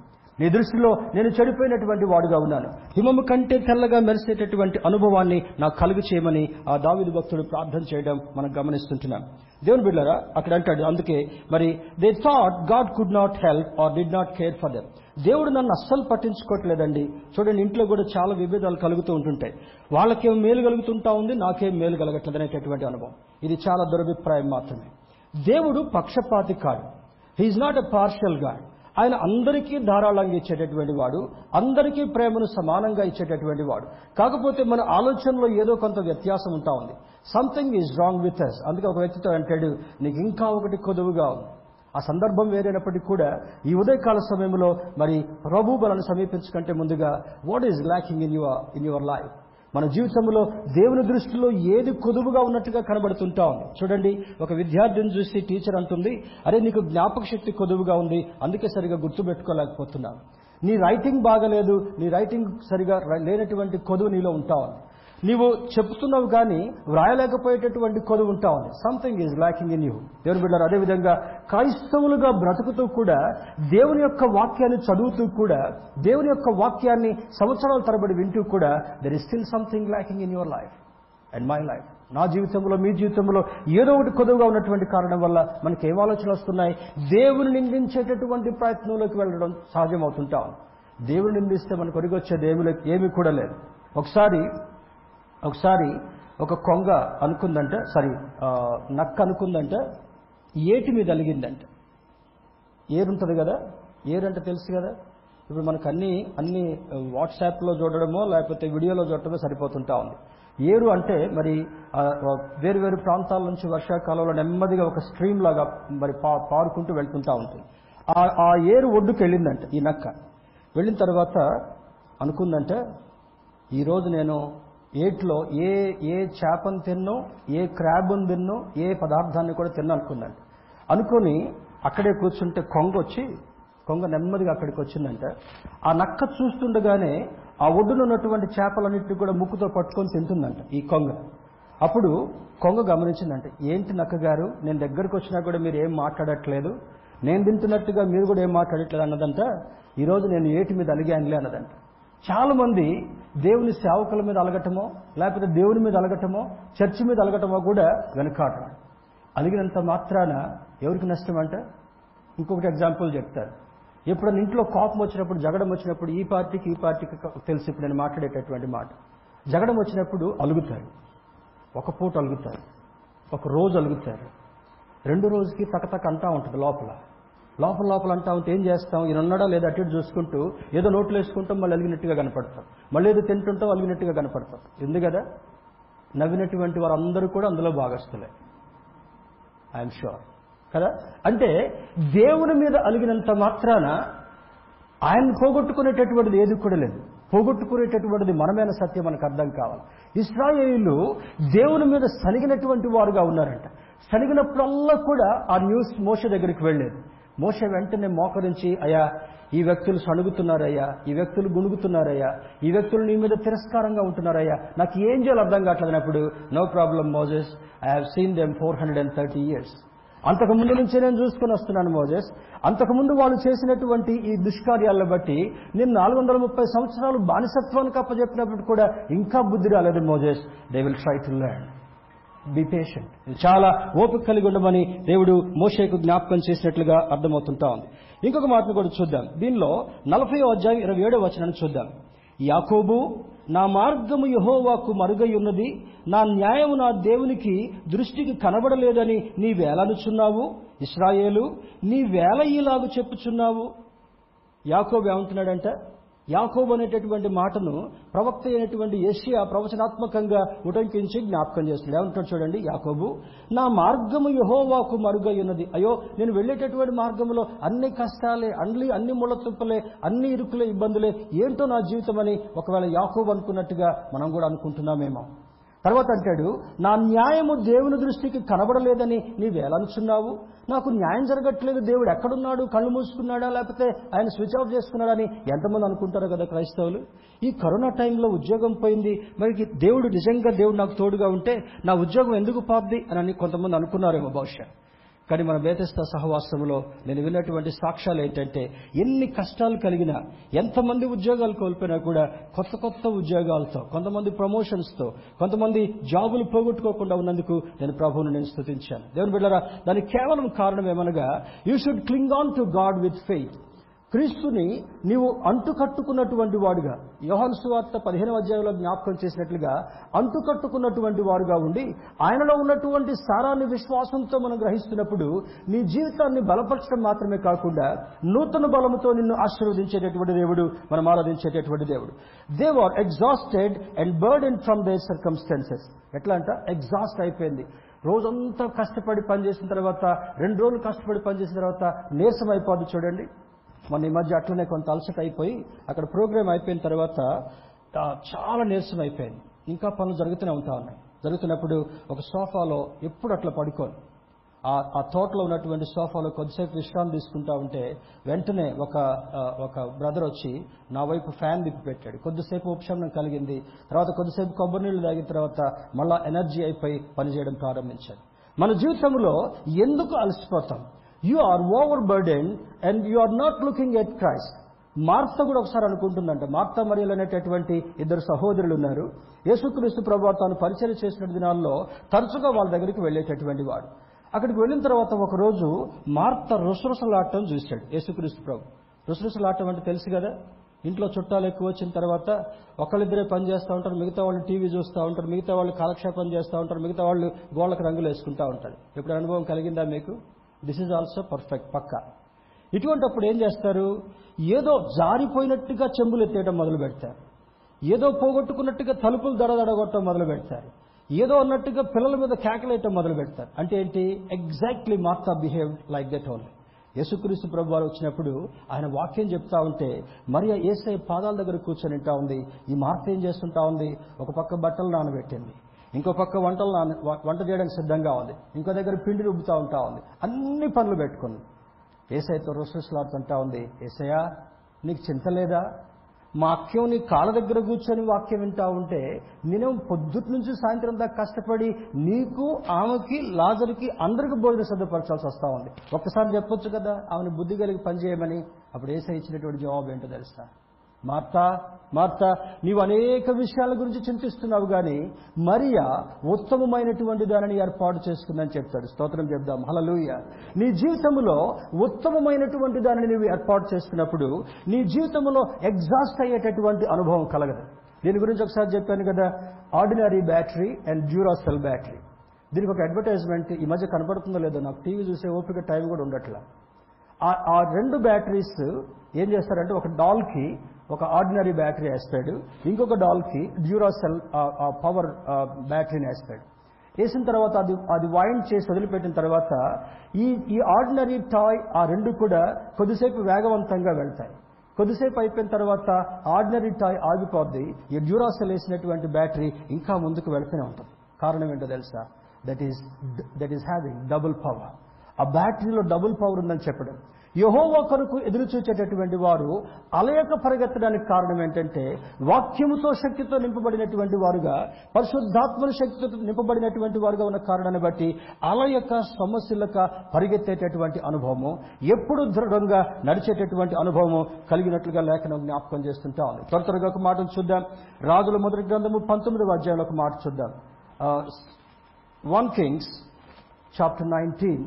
నీ దృష్టిలో నేను చెడిపోయినటువంటి వాడుగా ఉన్నాను. హిమము కంటే తెల్లగా మెరిసేటటువంటి అనుభవాన్ని నాకు కలుగు చేయమని ఆ దావిదు భక్తుడు ప్రార్థన చేయడం మనం గమనిస్తుంటున్నాం. దేవుని బిడ్డరా అక్కడ అంటాడు అందుకే మరి they thought God could not help or did not care for them దేవుడు నన్ను అస్సలు పట్టించుకోవట్లేదండి. చూడండి ఇంట్లో కూడా చాలా విభేదాలు కలుగుతూ ఉంటుంటాయి. వాళ్ళకేం మేలు కలుగుతుంటా ఉంది నాకేం మేలు కలగట్లేదు అనేటటువంటి అనుభవం. ఇది చాలా దురభిప్రాయం మాత్రమే. దేవుడు పక్షపాతి కాడు. He is not a partial God ఆయన అందరికీ ధారాళంగా ఇచ్చేటటువంటి వాడు అందరికీ ప్రేమను సమానంగా ఇచ్చేటటువంటి వాడు. కాకపోతే మన ఆలోచనలో ఏదో కొంత వ్యత్యాసం ఉంటా ఉంది. Something is wrong with us అందుకే ఒక వ్యక్తితో అంటాడు నీకు ఇంకా ఒకటి కొదువుగా ఉంది. ఆ సందర్భం వేరైనప్పటికీ కూడా ఈ ఉదయకాల సమయంలో మరి ప్రభు బలను సమీపించకంటే ముందుగా what is lacking in your in your life మన జీవితంలో దేవుని దృష్టిలో ఏది కొదువుగా ఉన్నట్టుగా కనబడుతుంటాం చూడండి ఒక విద్యార్థిని చూసి టీచర్ అంటుంది అరే నీకు జ్ఞాపక శక్తి కొదువుగా ఉంది అందుకే సరిగా గుర్తుపెట్టుకోలేకపోతున్నాను. నీ రైటింగ్ బాగలేదు నీ రైటింగ్ సరిగా లేనటువంటి కొదువు నీలో ఉంటావు నీవు చెప్తున్నావు కానీ వ్రాయలేకపోయేటటువంటి కొదువు ఉంటా ఉంది. Something is lacking in you దేవుని బిడ్డారు అదేవిధంగా క్రైస్తవులుగా బ్రతుకుతూ కూడా దేవుని యొక్క వాక్యాన్ని చదువుతూ కూడా దేవుని యొక్క వాక్యాన్ని సంవత్సరాల తరబడి వింటూ కూడా there is still something lacking in your life and my life నా జీవితంలో మీ జీవితంలో ఏదో ఒకటి కొదువుగా ఉన్నటువంటి కారణం వల్ల మనకి ఏం ఆలోచనలు వస్తున్నాయి? దేవుని నిందించేటటువంటి ప్రయత్నంలోకి వెళ్ళడం సహజమవుతుంటాం దేవుని నిందిస్తే మనకు ఒరిగొచ్చేది ఏమి ఏమీ కూడా లేదు. ఒకసారి ఒకసారి ఒక కొంగ అనుకుందంటే సారీ నక్క అనుకుందంటే ఏటి మీద అలిగిందంటే. ఏరుంటుంది కదా? ఏరంటే తెలుసు కదా? ఇప్పుడు మనకు అన్ని అన్ని వాట్సాప్లో చూడడమో లేకపోతే వీడియోలో చూడటమో సరిపోతుంటా ఉంది. ఏరు అంటే మరి వేరు వేరు ప్రాంతాల నుంచి వర్షాకాలంలో నెమ్మదిగా ఒక స్ట్రీమ్ లాగా మరి పా పారుకుంటూ వెళ్తుంటా ఉంటుంది ఆ ఆ ఏరు ఒడ్డుకు వెళ్ళిందంట ఈ నక్క. వెళ్ళిన తర్వాత అనుకుందంటే ఈరోజు నేను ఏట్లో ఏ ఏ చేపను తిన్నో ఏ క్రాబ్ను తిన్నో ఏ పదార్థాన్ని కూడా తిన్నా అనుకుని అనుకొని అక్కడే కూర్చుంటే కొంగ వచ్చి కొంగ నెమ్మదిగా అక్కడికి వచ్చిందంట. ఆ నక్క చూస్తుండగానే ఆ ఒడ్డున ఉన్నటువంటి చేపలన్నింటినీ కూడా ముక్కుతో పట్టుకొని తింటుందంట ఈ కొంగ. అప్పుడు కొంగ గమనించిందంట ఏంటి నక్క గారు నేను దగ్గరకు వచ్చినా కూడా మీరు ఏం మాట్లాడట్లేదు? నేను తింటున్నట్టుగా మీరు కూడా ఏం మాట్లాడట్లేదు అన్నదంట. ఈరోజు నేను ఏటి మీద అలిగానులే అన్నదంట. చాలా మంది దేవుని సేవకుల మీద అలగటమో లేకపోతే దేవుని మీద అలగటమో చర్చి మీద అలగటమో కూడా వెనుకాడడం అలిగినంత మాత్రాన ఎవరికి నష్టం అంటే? ఇంకొకటి ఎగ్జాంపుల్ చెప్తారు. ఎప్పుడైనా ఇంట్లో కోపం వచ్చినప్పుడు జగడం వచ్చినప్పుడు ఈ పార్టీకి ఈ పార్టీకి తెలిసి ఇప్పుడు నేను మాట్లాడేటటువంటి మాట. జగడం వచ్చినప్పుడు అలుగుతారు. ఒక పూట అలుగుతారు. ఒక రోజు అలుగుతారు. రెండు రోజుకి తకతక అంటా ఉంటుంది లోపల. లోపల లోపల అంటా ఉంటే ఏం చేస్తాం? ఈయన ఉన్నాడా లేదా అటు ఇటు చూసుకుంటూ ఏదో నోట్లు వేసుకుంటాం మళ్ళీ అలిగినట్టుగా కనపడతాం. మళ్ళీ ఏదో తింటుంటాం అలిగినట్టుగా కనపడతాం. ఎందు కదా? నవ్వినటువంటి వారందరూ కూడా అందులో భాగస్తులే ఐఎమ్ షూర్ కదా? అంటే దేవుని మీద అలిగినంత మాత్రాన ఆయన పోగొట్టుకునేటటువంటిది ఏది కూడా లేదు. పోగొట్టుకునేటటువంటిది మనమైన సత్యం మనకు అర్థం కావాలి. ఇస్రాయేలీలు దేవుని మీద సనిగినటువంటి వారుగా ఉన్నారంట. సనిగినప్పుడల్లా కూడా ఆ న్యూస్ మోస దగ్గరికి వెళ్ళేది మోస వెంటనే మోకరించి అయ్యా ఈ వ్యక్తులు సణుగుతున్నారయ్యా ఈ వ్యక్తులు గుణుగుతున్నారయ్యా ఈ వ్యక్తులు నీ మీద తిరస్కారంగా ఉంటున్నారయ్యా నాకు ఏం చేయాలి అర్థం కావట్లేదన్నప్పుడు no problem Moses I have seen them four hundred and thirty years అంతకు ముందు నుంచే నేను చూసుకుని వస్తున్నాను మోజెస్ అంతకుముందు వాళ్ళు చేసినటువంటి ఈ దుష్కార్యాలను బట్టి నేను నాలుగు వందల ముప్పై సంవత్సరాలు బానిసత్వానికి అప్పచెప్పినప్పుడు కూడా ఇంకా బుద్ధి రాలేదు Moses they will try to learn be patient చాలా ఓపిక కలిగి ఉండమని దేవుడు మోషేకు జ్ఞాపకం చేసినట్లుగా అర్థమవుతుంటా ఉంది. ఇంకొక మాటను కూడా చూద్దాం. దీనిలో నలభై అధ్యాయం ఇరవై ఏడో వచనాన్ని చూద్దాం. యాకోబు నా మార్గము యహోవాకు మరుగై ఉన్నది నా న్యాయము నా దేవునికి దృష్టికి కనబడలేదని నీ వేలనుచున్నావు ఇస్రాయేలు నీ వేల ఈలాగు చెప్పుచున్నావు? యాకోబు ఏమంటున్నాడంటే? యాకోబు అనేటటువంటి మాటను ప్రవక్త అయినటువంటి ఏషియా ప్రవచనాత్మకంగా ఉటంకించి జ్ఞాపకం చేస్తున్నాడు. ఏమంటాడు చూడండి యాకోబు నా మార్గము యహోవాకు మరుగై ఉన్నది అయ్యో నేను వెళ్ళేటటువంటి మార్గంలో అన్ని కష్టాలే అన్ని అన్ని ముళ్ళతుప్పలే అన్ని ఇరుకులే ఇబ్బందులే ఏంటో నా జీవితం అని ఒకవేళ యాకోబు అనుకున్నట్టుగా మనం కూడా అనుకుంటున్నామేమో. తర్వాత అంటాడు నా న్యాయము దేవుని దృష్టికి కనబడలేదని నీవేలనుచున్నావు నాకు న్యాయం జరగట్లేదు దేవుడు ఎక్కడున్నాడు కళ్ళు మూసుకున్నాడా లేకపోతే ఆయన స్విచ్ ఆఫ్ చేసుకున్నాడా అని ఎంతమంది అనుకుంటారు కదా క్రైస్తవులు? ఈ కరోనా టైంలో ఉద్యోగం పోయింది మరి దేవుడు నిజంగా దేవుడు నాకు తోడుగా ఉంటే నా ఉద్యోగం ఎందుకు పాపది అని కొంతమంది అనుకున్నారేమో బహుశా. కానీ మన బేతస్త సహవాసంలో నేను విన్నటువంటి సాక్ష్యాలు ఏంటంటే ఎన్ని కష్టాలు కలిగినా ఎంతమంది ఉద్యోగాలు కోల్పోయినా కూడా కొత్త కొత్త ఉద్యోగాలతో కొంతమంది ప్రమోషన్స్తో కొంతమంది జాబులు పోగొట్టుకోకుండా ఉన్నందుకు నేను ప్రభువును నేను స్థుతించాను దేవుని బిడ్డరా దానికి కేవలం కారణం ఏమనగా you should cling on to God with faith క్రీస్తుని నీవు అంటుకట్టుకున్నటువంటి వాడుగా. యోహన్ సువార్త పదిహేను అధ్యాయంలో జ్ఞాపకం చేసినట్లుగా అంటుకట్టుకున్నటువంటి వారుగా ఉండి ఆయనలో ఉన్నటువంటి సారాన్ని విశ్వాసంతో మనం గ్రహిస్తున్నప్పుడు నీ జీవితాన్ని బలపరచడం మాత్రమే కాకుండా నూతన బలముతో నిన్ను ఆశీర్వదించేటటువంటి దేవుడు మనం ఆరాధించేటటువంటి దేవుడు. They are exhausted and burden from their circumstances ఎట్లా అంట? ఎగ్జాస్ట్ అయిపోయింది. రోజంతా కష్టపడి పనిచేసిన తర్వాత రెండు రోజులు కష్టపడి పనిచేసిన తర్వాత నీరసం అయిపోద్ది చూడండి. మొన్న ఈ మధ్య అట్లనే కొంత అలసట అయిపోయి అక్కడ ప్రోగ్రామ్ అయిపోయిన తర్వాత చాలా నీరసం అయిపోయింది. ఇంకా పనులు జరుగుతూనే ఉంటా ఉన్నాయి. జరుగుతున్నప్పుడు ఒక సోఫాలో ఎప్పుడు అట్లా పడుకోను. ఆ ఆ తోటలో ఉన్నటువంటి సోఫాలో కొద్దిసేపు విశ్రాంతి తీసుకుంటా ఉంటే వెంటనే ఒక ఒక బ్రదర్ వచ్చి నా వైపు ఫ్యాన్ దిప్పి పెట్టాడు. కొద్దిసేపు ఉపశమనం కలిగింది. తర్వాత కొద్దిసేపు కొబ్బరి నీళ్ళు తాగిన తర్వాత మళ్ళా ఎనర్జీ అయిపోయి పనిచేయడం ప్రారంభించాడు. మన జీవితంలో ఎందుకు అలసిపోతాం? You are over burden and you are not looking at Christ Martha కూడా ఒకసారి అనుకుంటుందంట. మార్త మరియలు అనేటటువంటి ఇద్దరు సహోదరులు ఉన్నారు. యేసుక్రీస్తు ప్రభు తాను పరిచయం చేసిన దినాల్లో తరచుగా వాళ్ళ దగ్గరికి వెళ్ళేటటువంటి వాడు. అక్కడికి వెళ్ళిన తర్వాత ఒకరోజు మార్త రుసరుసలాటం చూశాడు యేసుక్రీస్తు ప్రభు. రుసరుసలాటం అంటే తెలుసు కదా? ఇంట్లో చుట్టాలు ఎక్కువ వచ్చిన తర్వాత ఒకళ్ళిద్దరే పని చేస్తూ ఉంటారు మిగతా వాళ్ళు టీవీ చూస్తూ ఉంటారు మిగతా వాళ్ళు కాలక్షేపం చేస్తూ ఉంటారు మిగతా వాళ్ళు గోళ్ళకు రంగులు వేసుకుంటూ ఉంటారు. ఇప్పుడు అనుభవం కలిగిందా మీకు? దిస్ ఈజ్ ఆల్సో పర్ఫెక్ట్ పక్క. ఇటువంటప్పుడు ఏం చేస్తారు? ఏదో జారిపోయినట్టుగా చెంబులు ఎత్తేయడం మొదలు పెడతారు. ఏదో పోగొట్టుకున్నట్టుగా తలుపులు దడదడగొట్టడం మొదలు పెడతారు. ఏదో అన్నట్టుగా పిల్లల మీద కేకలేయటం మొదలు పెడతారు. అంటే ఏంటి? Exactly Martha behave like that only యేసుక్రీస్తు ప్రభు వారు వచ్చినప్పుడు ఆయన వాక్యం చెప్తా ఉంటే మరి ఏసై పాదాల దగ్గర కూర్చొని ఉంటా ఉంది. ఈ మార్త ఏం చేస్తుంటా ఉంది? ఒక పక్క బట్టలు నానబెట్టింది. ఇంకో పక్క వంటలు వంట చేయడానికి సిద్ధంగా ఉంది. ఇంకో దగ్గర పిండి రుబ్బుతూ ఉంటా ఉంది. అన్ని పనులు పెట్టుకుంది ఏసైతో రుసరుసలాడుతుంటా ఉంది. ఏసయ్యా నీకు చింత లేదా? మా నీ కాళ్ళ దగ్గర కూర్చొని వాక్యం వింటా ఉంటే నేను పొద్దుటి నుంచి సాయంత్రం దాకా కష్టపడి నీకు ఆమెకి లాజర్కి అందరికి భోజనం సిద్ధపరచాల్సి వస్తా ఉంది. ఒక్కసారి చెప్పొచ్చు కదా ఆమెను బుద్ధి కలిగి పనిచేయమని అప్పుడు ఏసై ఇచ్చినటువంటి జవాబు ఏంటో తెలుసా? మార్తా మార్తా నీవు అనేక విషయాల గురించి చింతిస్తున్నావు కానీ మరియా ఉత్తమమైనటువంటి దానిని ఏర్పాటు చేసుకుందని చెప్తాడు. స్తోత్రం చెప్దాం. హలలుయ నీ జీవితంలో ఉత్తమమైనటువంటి దానిని నీవు ఏర్పాటు చేసుకున్నప్పుడు నీ జీవితంలో ఎగ్జాస్ట్ అయ్యేటటువంటి అనుభవం కలగదు. దీని గురించి ఒకసారి చెప్పాను కదా ordinary battery and Duracell battery దీనికి ఒక అడ్వర్టైజ్మెంట్ ఈ మధ్య కనపడుతుందో లేదో నాకు టీవీ చూసే ఓపిక టైం కూడా ఉండట్లా. ఆ- ఆ రెండు బ్యాటరీస్ ఏం చేస్తారంటే ఒక డాల్కి ఒక ఆర్డినరీ బ్యాటరీ వేస్తాడు ఇంకొక డాల్కి డ్యూరాసెల్ పవర్ బ్యాటరీని వేస్తాడు. వేసిన తర్వాత అది అది వాయింట్ చేసి వదిలిపెట్టిన తర్వాత ఈ ఈ ఆర్డినరీ టాయ్ ఆ రెండు కూడా కొద్దిసేపు వేగవంతంగా వెళ్తాయి. కొద్దిసేపు అయిపోయిన తర్వాత ఆర్డినరీ టాయ్ ఆగిపోద్ది. ఈ డ్యూరాసెల్ వేసినటువంటి బ్యాటరీ ఇంకా ముందుకు వెళ్తూనే ఉంటుంది. కారణం ఏంటో తెలుసా? That is that is having double power ఆ బ్యాటరీలో డబుల్ పవర్ ఉందని చెప్పడం. యహోవా కొరకు ఎదురు చూచేటటువంటి వారు అలయక పరిగెత్తడానికి కారణం ఏంటంటే వాక్యముతో శక్తితో నింపబడినటువంటి వారుగా పరిశుద్ధాత్మల శక్తితో నింపబడినటువంటి వారుగా ఉన్న కారణాన్ని బట్టి అలయక సమస్యలక పరిగెత్తేటటువంటి అనుభవము ఎప్పుడు దృఢంగా నడిచేటటువంటి అనుభవము కలిగినట్లుగా లేఖనం జ్ఞాపకం చేస్తుంటా త్వర త్వరగా ఒక మాట చూద్దాం. రాజుల మొదటి గ్రంథము పంతొమ్మిదవ అధ్యాయంలో ఒక మాట చూద్దాం. వన్ కింగ్స్ చాప్టర్ నైన్టీన్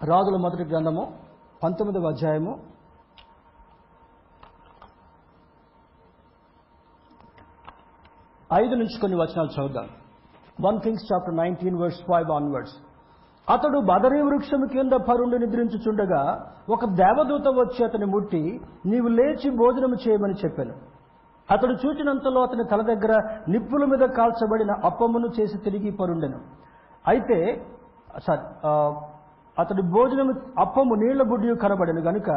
రాజుల మొదటి గ్రంథము పంతొమ్మిదవ అధ్యాయము. ఐదు నుంచి కొన్ని వచనాలు చదువుదాం. One Kings chapter nineteen verse five onwards. అతడు బదరీ వృక్షము కింద పరుండి నిద్రించుచుండగా ఒక దేవదూత వచ్చి అతని ముట్టి నీవు లేచి భోజనము చేయమని చెప్పాను. అతడు చూచినంతలో అతని తల దగ్గర నిప్పుల మీద కాల్చబడిన అప్పమును చేసి తిరిగి పరుండెను. అయితే సారీ అతడు భోజనము అప్పము నీళ్ళ బుడ్డియు కనబడను గనుక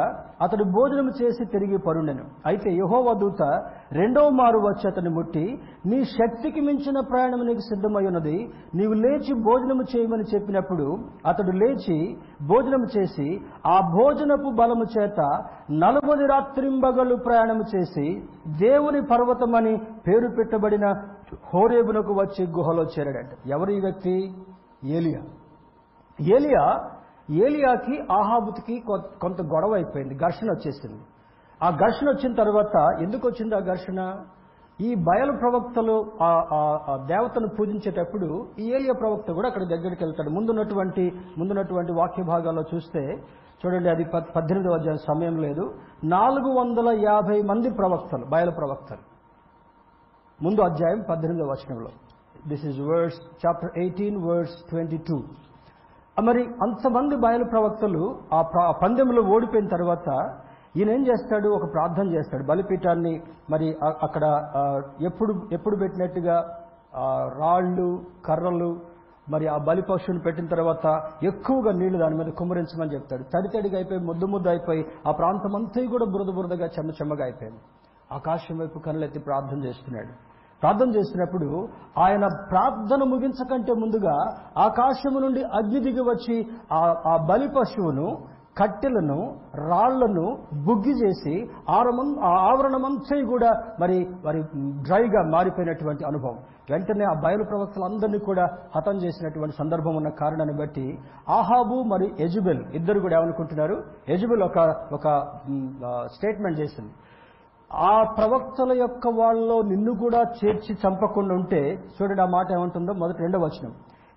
అతడు భోజనము చేసి తిరిగి పరుండెను అయితే యహోవ దూత రెండవ మారు వచ్చి అతని ముట్టి నీ శక్తికి మించిన ప్రయాణం నీకు సిద్ధమై ఉన్నది నీవు లేచి భోజనము చేయమని చెప్పినప్పుడు అతడు లేచి భోజనము చేసి ఆ భోజనపు బలము చేత నలుబది రాత్రింబగలు ప్రయాణము చేసి దేవుని పర్వతమని పేరు పెట్టబడిన హోరేబునకు వచ్చి గుహలో చేరాడట. ఎవరు ఈ వ్యక్తి? ఏలియా. ఏలియా ఏలియాకి ఆహాబుతికి కొ- కొంత గొడవ అయిపోయింది ఘర్షణ వచ్చేసింది. ఆ ఘర్షణ వచ్చిన తర్వాత ఎందుకు వచ్చింది ఆ ఘర్షణ? ఈ బయలు ప్రవక్తలు ఆ దేవతను పూజించేటప్పుడు ఈ ఏలియా ప్రవక్త కూడా అక్కడ దగ్గరికి వెళ్తాడు. ముందున్నటువంటి ముందున్నటువంటి వాక్య భాగాల్లో చూస్తే చూడండి అది పద్దెనిమిదవ అధ్యాయం సమయం లేదు. నాలుగు వందల యాభై మంది ప్రవక్తలు బయలు ప్రవక్తలు. ముందు అధ్యాయం పద్దెనిమిదవ వచనంలో. This is words chapter eighteen words twenty two మరి అంతమంది బయలు ప్రవక్తలు ఆ పందెంలో ఓడిపోయిన తర్వాత ఈయన ఏం చేస్తాడు? ఒక ప్రార్థన చేస్తాడు. బలిపీఠాన్ని మరి అక్కడ ఎప్పుడు ఎప్పుడు పెట్టినట్టుగా రాళ్ళు కర్రలు మరి ఆ బలి పశువుని పెట్టిన తర్వాత ఎక్కువగా నీళ్ళు దాని మీద కుమ్మరించమని చెప్తాడు. తడి తడిగా అయిపోయి ముద్దు ముద్దు అయిపోయి ఆ ప్రాంతం అంతా కూడా బురద బురదగా చెమ్మ చెమ్మగా అయిపోయింది. ఆకాశం వైపు కనులెత్తి ప్రార్థన చేస్తున్నాడు. ప్రార్థన చేసినప్పుడు ఆయన ప్రార్థన ముగించకంటే ముందుగా ఆకాశము నుండి అగ్ని దిగి వచ్చి ఆ ఆ బలి పశువును కట్టెలను రాళ్ళను బుగ్గి చేసి ఆరమం ఆ ఆవరణమంతా కూడా మరి మరి డ్రైగా మారిపోయినటువంటి అనుభవం. వెంటనే ఆ బయలు ప్రవక్తలందరినీ కూడా హతం చేసినటువంటి సందర్భం ఉన్న కారణాన్ని బట్టి ఆహాబు మరి ఎజుబెల్ ఇద్దరు కూడా ఏమనుకుంటున్నారు? ఎజుబెల్ ఒక ఒక స్టేట్మెంట్ చేసింది. ఆ ప్రవక్తల యొక్క వాళ్ళలో నిన్ను కూడా చేర్చి చంపకుండా ఉంటే చూడండి ఆ మాట ఏమంటుందో మొదటి రెండవ వచనం.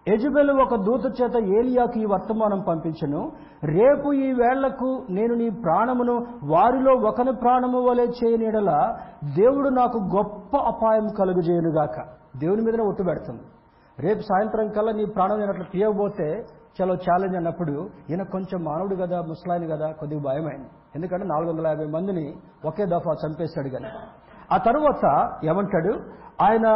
యజుబెలు ఒక దూత చేత ఏలియాకు ఈ వర్తమానం పంపించను. రేపు ఈ వేళ్ళకు నేను నీ ప్రాణమును వారిలో ఒకని ప్రాణము వలె చేయనిడల దేవుడు నాకు గొప్ప అపాయం కలుగుజేయునుగాక. దేవుని మీదనే ఒట్టు పెడుతుంది. రేపు సాయంత్రం కల్లా నీ ప్రాణం నేను అట్లా తీయకపోతే చలో ఛాలెంజ్ అన్నప్పుడు ఈయన కొంచెం మానవుడు కదా ముసలాయన కదా కొద్దిగా భయమైంది. ఎందుకంటే నాలుగు వందల యాభై మందిని ఒకే దఫా చంపేశాడు కానీ ఆ తరువాత ఏమంటాడు? ఆయన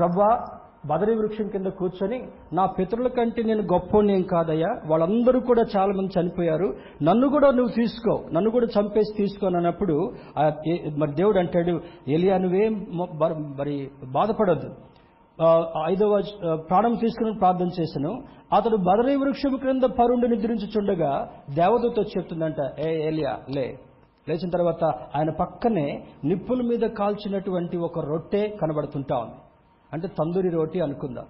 రవ్వ బదరి వృక్షం కింద కూర్చొని నా పితరుల కంటే నేను గొప్పని ఏం కాదయ్యా? వాళ్ళందరూ కూడా చాలా మంది చనిపోయారు. నన్ను కూడా నువ్వు తీసుకో. నన్ను కూడా చంపేసి తీసుకో అన్నప్పుడు మరి దేవుడు అంటాడు ఎలియా నువ్వేం మరి బాధపడద్దు. ఐదవ ప్రాణం తీసుకుని ప్రార్థన చేశాను. అతడు బదరీ వృక్షం క్రింద పరుండి నిద్రించుచుండగా దేవదూత చెప్తుందంట ఏ ఏలియా లే. లేచిన తర్వాత ఆయన పక్కనే నిప్పుల మీద కాల్చినటువంటి ఒక రొట్టె కనబడుతుంటా ఉంది. అంటే తందూరి రోటి అనుకుందాం.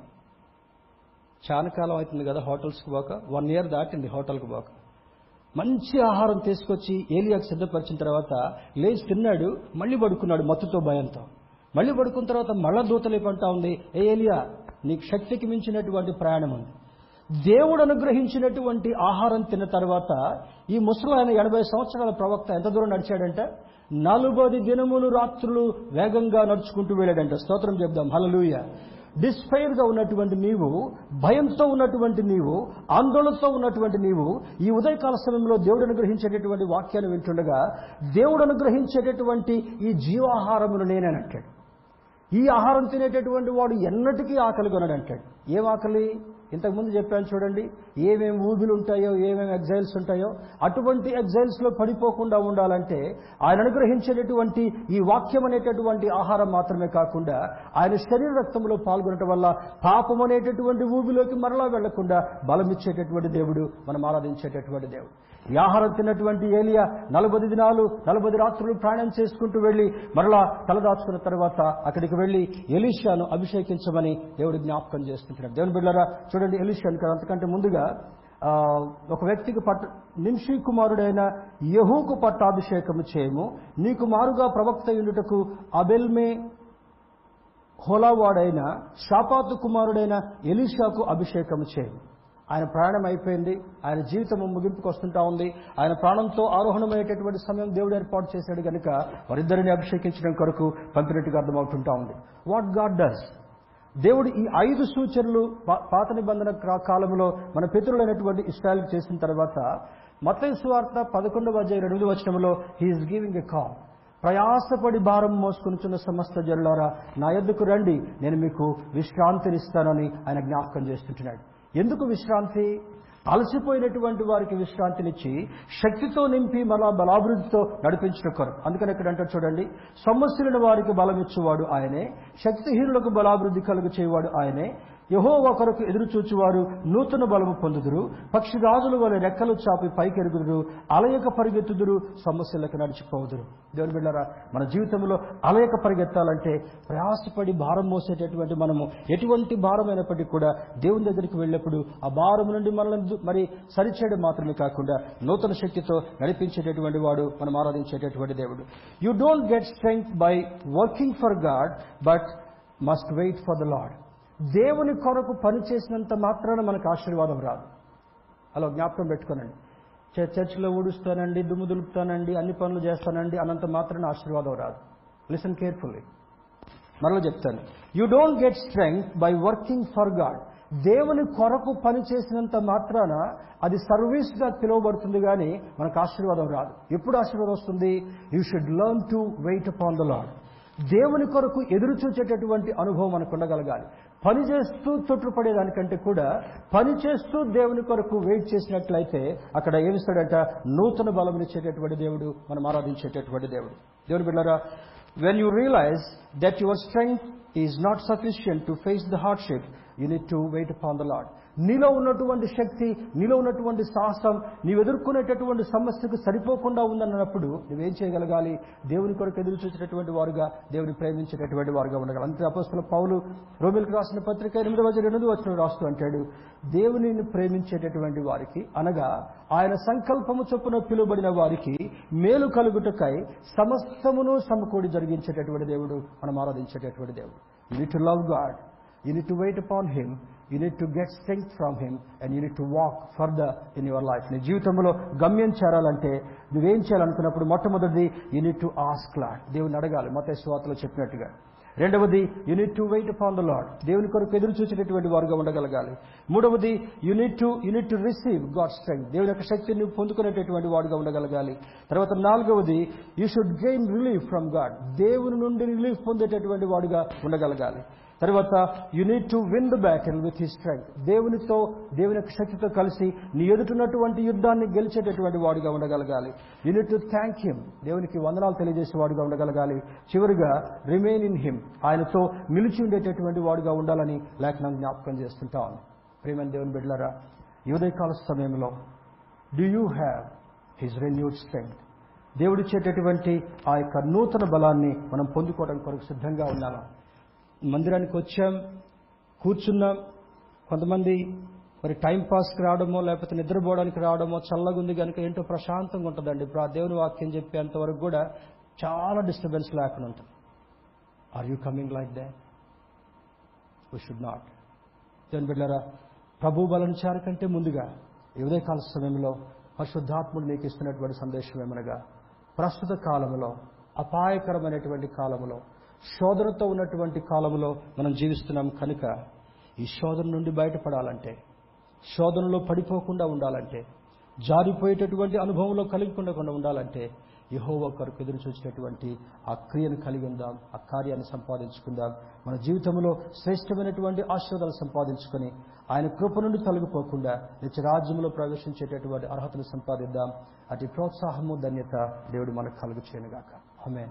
చాలా కాలం అవుతుంది కదా హోటల్స్కి పోక. వన్ ఇయర్ దాటింది హోటల్కి పోక. మంచి ఆహారం తీసుకొచ్చి ఏలియాకు సిద్ధపరిచిన తర్వాత లేచి తిన్నాడు మళ్ళీ పడుకున్నాడు మత్తుతో భయంతో. మళ్ళీ పడుకున్న తర్వాత మళ్ళా దూతలేపంటా ఉంది. ఏ ఏలియా నీకు శక్తికి మించినటువంటి ప్రయాణం ఉంది. దేవుడు అనుగ్రహించినటువంటి ఆహారం తిన్న తర్వాత ఈ ముసలాయన ఎనభై సంవత్సరాల ప్రవక్త ఎంత దూరం నడిచాడంటే నలుబై దినములు రాత్రులు వేగంగా నడుచుకుంటూ వెళ్ళాడంట. స్తోత్రం చెప్దాం. హలలుయ డిస్పైర్గా ఉన్నటువంటి నీవు భయంతో ఉన్నటువంటి నీవు ఆందోళనతో ఉన్నటువంటి నీవు ఈ ఉదయకాల సమయంలో దేవుడు అనుగ్రహించేటటువంటి వాక్యాన్ని వింటుండగా దేవుడు అనుగ్రహించేటటువంటి ఈ జీవాహారమును నేనేనంటాడు. ఈ ఆహారం తినేటటువంటి వాడు ఎన్నటికీ ఆకలి కొనడంటాడు. ఏం ఆకలి? ఇంతకుముందు చెప్పాను చూడండి ఏమేమి ఊబిలు ఉంటాయో ఏమేమి ఎగ్జైల్స్ ఉంటాయో అటువంటి ఎగ్జైల్స్లో పడిపోకుండా ఉండాలంటే ఆయన అనుగ్రహించేటటువంటి ఈ వాక్యం అనేటటువంటి ఆహారం మాత్రమే కాకుండా ఆయన శరీర రక్తంలో పాల్గొనటం వల్ల పాపం అనేటటువంటి ఊబిలోకి మరలా వెళ్ళకుండా బలమిచ్చేటటువంటి దేవుడు మనం ఆరాధించేటటువంటి దేవుడు. ఈ ఆహారం తిన్నటువంటి ఏలియా నలభై దినాలు నలభై రాత్రులు ప్రయాణం చేసుకుంటూ వెళ్ళి మరలా తలదాచుకున్న తర్వాత అక్కడికి వెళ్ళి ఎలీషాను అభిషేకించమని దేవుడు జ్ఞాపకం చేసుకుంటున్నాడు. దేవుని బిడ్డరా చూడండి ఎలిషన్ కదా అంతకంటే ముందుగా ఒక వ్యక్తికి పట్ట నింషి కుమారుడైన యహూకు పట్టాభిషేకము చేయము. నీకు మారుగా ప్రవక్త యుండుటకు అబెల్మే హోలావాడైన షాపాతు కుమారుడైన ఎలీషాకు అభిషేకం చేయము. ఆయన ప్రయాణం అయిపోయింది. ఆయన జీవితం ముగింపుకు వస్తుంటా ఉంది. ఆయన ప్రాణంతో ఆరోహణమయ్యేటటువంటి సమయం దేవుడు ఏర్పాటు చేశాడు కనుక వారిద్దరిని అభిషేకించడం కొరకు పంపినట్టుగా అర్థమవుతుంటా ఉంది. వాట్ గాడ్ డస్ దేవుడు ఈ ఐదు సూచనలు పాత నిబంధన కాలంలో మన పితరులైనటువంటి ఇస్రాయల్ చేసిన తర్వాత మత సువార్త పదకొండవ అధ్యాయ ఎనిమిది వచనంలో హీఈస్ గివింగ్ ఎ కాల్ ప్రయాసపడి భారం మోసుకొనిచున్న సమస్త జల్లారా నా ఎద్దుకు రండి నేను మీకు విశ్రాంతినిస్తానని ఆయన జ్ఞాపకం చేస్తుంటున్నాడు. ఎందుకు విశ్రాంతి? అలసిపోయినటువంటి వారికి విశ్రాంతినిచ్చి శక్తితో నింపి మన బలాభివృద్ధితో నడిపించిన కొరకు. అందుకని ఇక్కడ అంటారు చూడండి సమస్యలను వారికి బలమిచ్చేవాడు ఆయనే శక్తిహీనులకు బలాభివృద్ధి కలుగు చేయవాడు ఆయనే యహో ఒకరికి ఎదురుచూచువారు నూతన బలము పొందుదురు. పక్షిరాజులు వలె రెక్కలు చాపి పైకెరుగుదురు. అలయక పరిగెత్తుదురు. సమస్యలకు నడిచిపోదురు దేవుని బిళ్ళరా మన జీవితంలో అలయక పరిగెత్తాలంటే ప్రయాసపడి భారం మోసేటటువంటి మనము ఎటువంటి భారమైనప్పటికీ కూడా దేవుని దగ్గరికి వెళ్ళినప్పుడు ఆ భారం నుండి మనల్ని మరి సరిచేయడం మాత్రమే కాకుండా నూతన శక్తితో నడిపించేటటువంటి వాడు మనం ఆరాధించేటటువంటి దేవుడు. You don't get strength by working for God but must wait for the Lord దేవుని కొరకు పని చేసినంత మాత్రాన మనకు ఆశీర్వాదం రాదు. అలా జ్ఞాపకం పెట్టుకోనండి. చర్చిలో ఊడుస్తానండి దుమ్ము దులుపుతానండి అన్ని పనులు చేస్తానండి అన్నంత మాత్రాన ఆశీర్వాదం రాదు. లిసన్ కేర్ఫుల్లీ మరలా చెప్తాను. You don't get strength by working for God దేవుని కొరకు పనిచేసినంత మాత్రాన అది సర్వీస్గా పిలువబడుతుంది కానీ మనకు ఆశీర్వాదం రాదు. ఎప్పుడు ఆశీర్వాదం వస్తుంది? You should learn to wait upon the Lord దేవుని కొరకు ఎదురు చూచేటటువంటి అనుభవం మనకు ఉండగలగాలి. పని చేస్తూ తొట్టుపడేదానికంటే కూడా పని చేస్తూ దేవుని కొరకు వెయిట్ చేసినట్లయితే అక్కడ ఏమిస్తాడంట నూతన బలమునిచ్చేటటువంటి దేవుడు మనం ఆరాధించేటటువంటి దేవుడు. దేవుని బిడ్డారా when you realise that your strength is not sufficient to face the hardship you need to wait upon the Lord నీలో ఉన్నటువంటి శక్తి నీలో ఉన్నటువంటి సాహసం నీవు ఎదుర్కొనేటటువంటి సమస్యకు సరిపోకుండా ఉందన్నప్పుడు నువ్వేం చేయగలగాలి? దేవుని కొరకు ఎదురు చూసేటటువంటి వారుగా దేవుని ప్రేమించేటటువంటి వారుగా ఉండగలరు అంతే అపోస్తుల పౌలు రోమిల్కి రాసిన పత్రిక ఎనిమిది వచ్చిన రెండు వచ్చిన రాస్తూ అంటాడు దేవునిని ప్రేమించేటటువంటి వారికి అనగా ఆయన సంకల్పము చొప్పున పిలువబడిన వారికి మేలు కలుగుటకై సమస్తమును సమకూడి జరిగించేటటువంటి దేవుడు మనం ఆరాధించేటటువంటి దేవుడు. You to love God You to wait upon him you need to get strength from him and you need to walk further in your life నీ జీవితంలో గమ్యం చేరాలంటే నువ్వేం చేయాలనుకున్నప్పుడు మొట్టమొదటిది you need to ask Lord దేవుని అడగాలి. మత స్వాతలో చెప్పినట్టుగా. రెండవది you need to wait upon the Lord దేవుని కొరకు ఎదురు చూసేటటువంటి వారుగా ఉండగలగాలి. మూడవది you need to you need to receive God strength దేవుని యొక్క శక్తిని పొందుకునేటటువంటి వాడుగా ఉండగలగాలి. తర్వాత నాలుగవది you should gain relief from God దేవుని నుండి రిలీఫ్ పొందేటటువంటి వాడుగా ఉండగలగాలి. తర్వాత you need to win the battle with his strength దేవునితో దేవుని యొక్క శక్తితో కలిసి నీ ఎదుటిన్నటువంటి యుద్ధాన్ని గెలిచేటటువంటి వాడిగా ఉండగలగాలి. You need to thank him దేవునికి వందనాలు తెలియజేసే వాడుగా ఉండగలగాలి. చివరిగా రిమైన్ ఇన్ హిమ్ ఆయనతో నిలిచి ఉండేటటువంటి వాడుగా ఉండాలని లేఖనం జ్ఞాపకం చేస్తుంటాను. ప్రేమని దేవుని బిడ్డలరా యువదయకాల సమయంలో do you have his renewed strength దేవుడిచ్చేటటువంటి ఆ యొక్క నూతన బలాన్ని మనం పొందుకోవడం కొరకు సిద్ధంగా ఉండాలా మందిరానికి వచ్చాం కూర్చున్నాం. కొంతమంది మరి టైం పాస్కి రావడమో లేకపోతే నిద్రపోవడానికి రావడమో చల్లగుంది కనుక ఏంటో ప్రశాంతంగా ఉంటుందండి. ఇప్పుడు ఆ దేవుని వాక్యం చెప్పేంత వరకు కూడా చాలా డిస్టర్బెన్స్ లేకుండా ఉంటుంది. Are you coming like they we should not దేవుని బిడ్డారా ప్రభు బలంచార కంటే ముందుగా ఈ ఉదయకాల సమయంలో పరిశుద్ధాత్ముడు నీకు ఇస్తున్నటువంటి సందేశం ఏమనగా ప్రస్తుత కాలంలో అపాయకరమైనటువంటి కాలంలో శోధనతో ఉన్నటువంటి కాలంలో మనం జీవిస్తున్నాం కనుక ఈ శోధన నుండి బయటపడాలంటే శోధనలో పడిపోకుండా ఉండాలంటే జారిపోయేటటువంటి అనుభవంలో కలిగకుండా ఉండాలంటే యహోవ కొరకు ఎదురు చూసినటువంటి ఆ క్రియను కలిగి ఉందాం ఆ కార్యాన్ని సంపాదించుకుందాం మన జీవితంలో శ్రేష్టమైనటువంటి ఆశీర్వాదాలు సంపాదించుకొని ఆయన కృప నుండి తొలగిపోకుండా నిత్య రాజ్యంలో ప్రవేశించేటటువంటి అర్హతను సంపాదిద్దాం. అటు ప్రోత్సాహము ధన్యత దేవుడు మనకు కలుగు చేయనుగాక ఆమె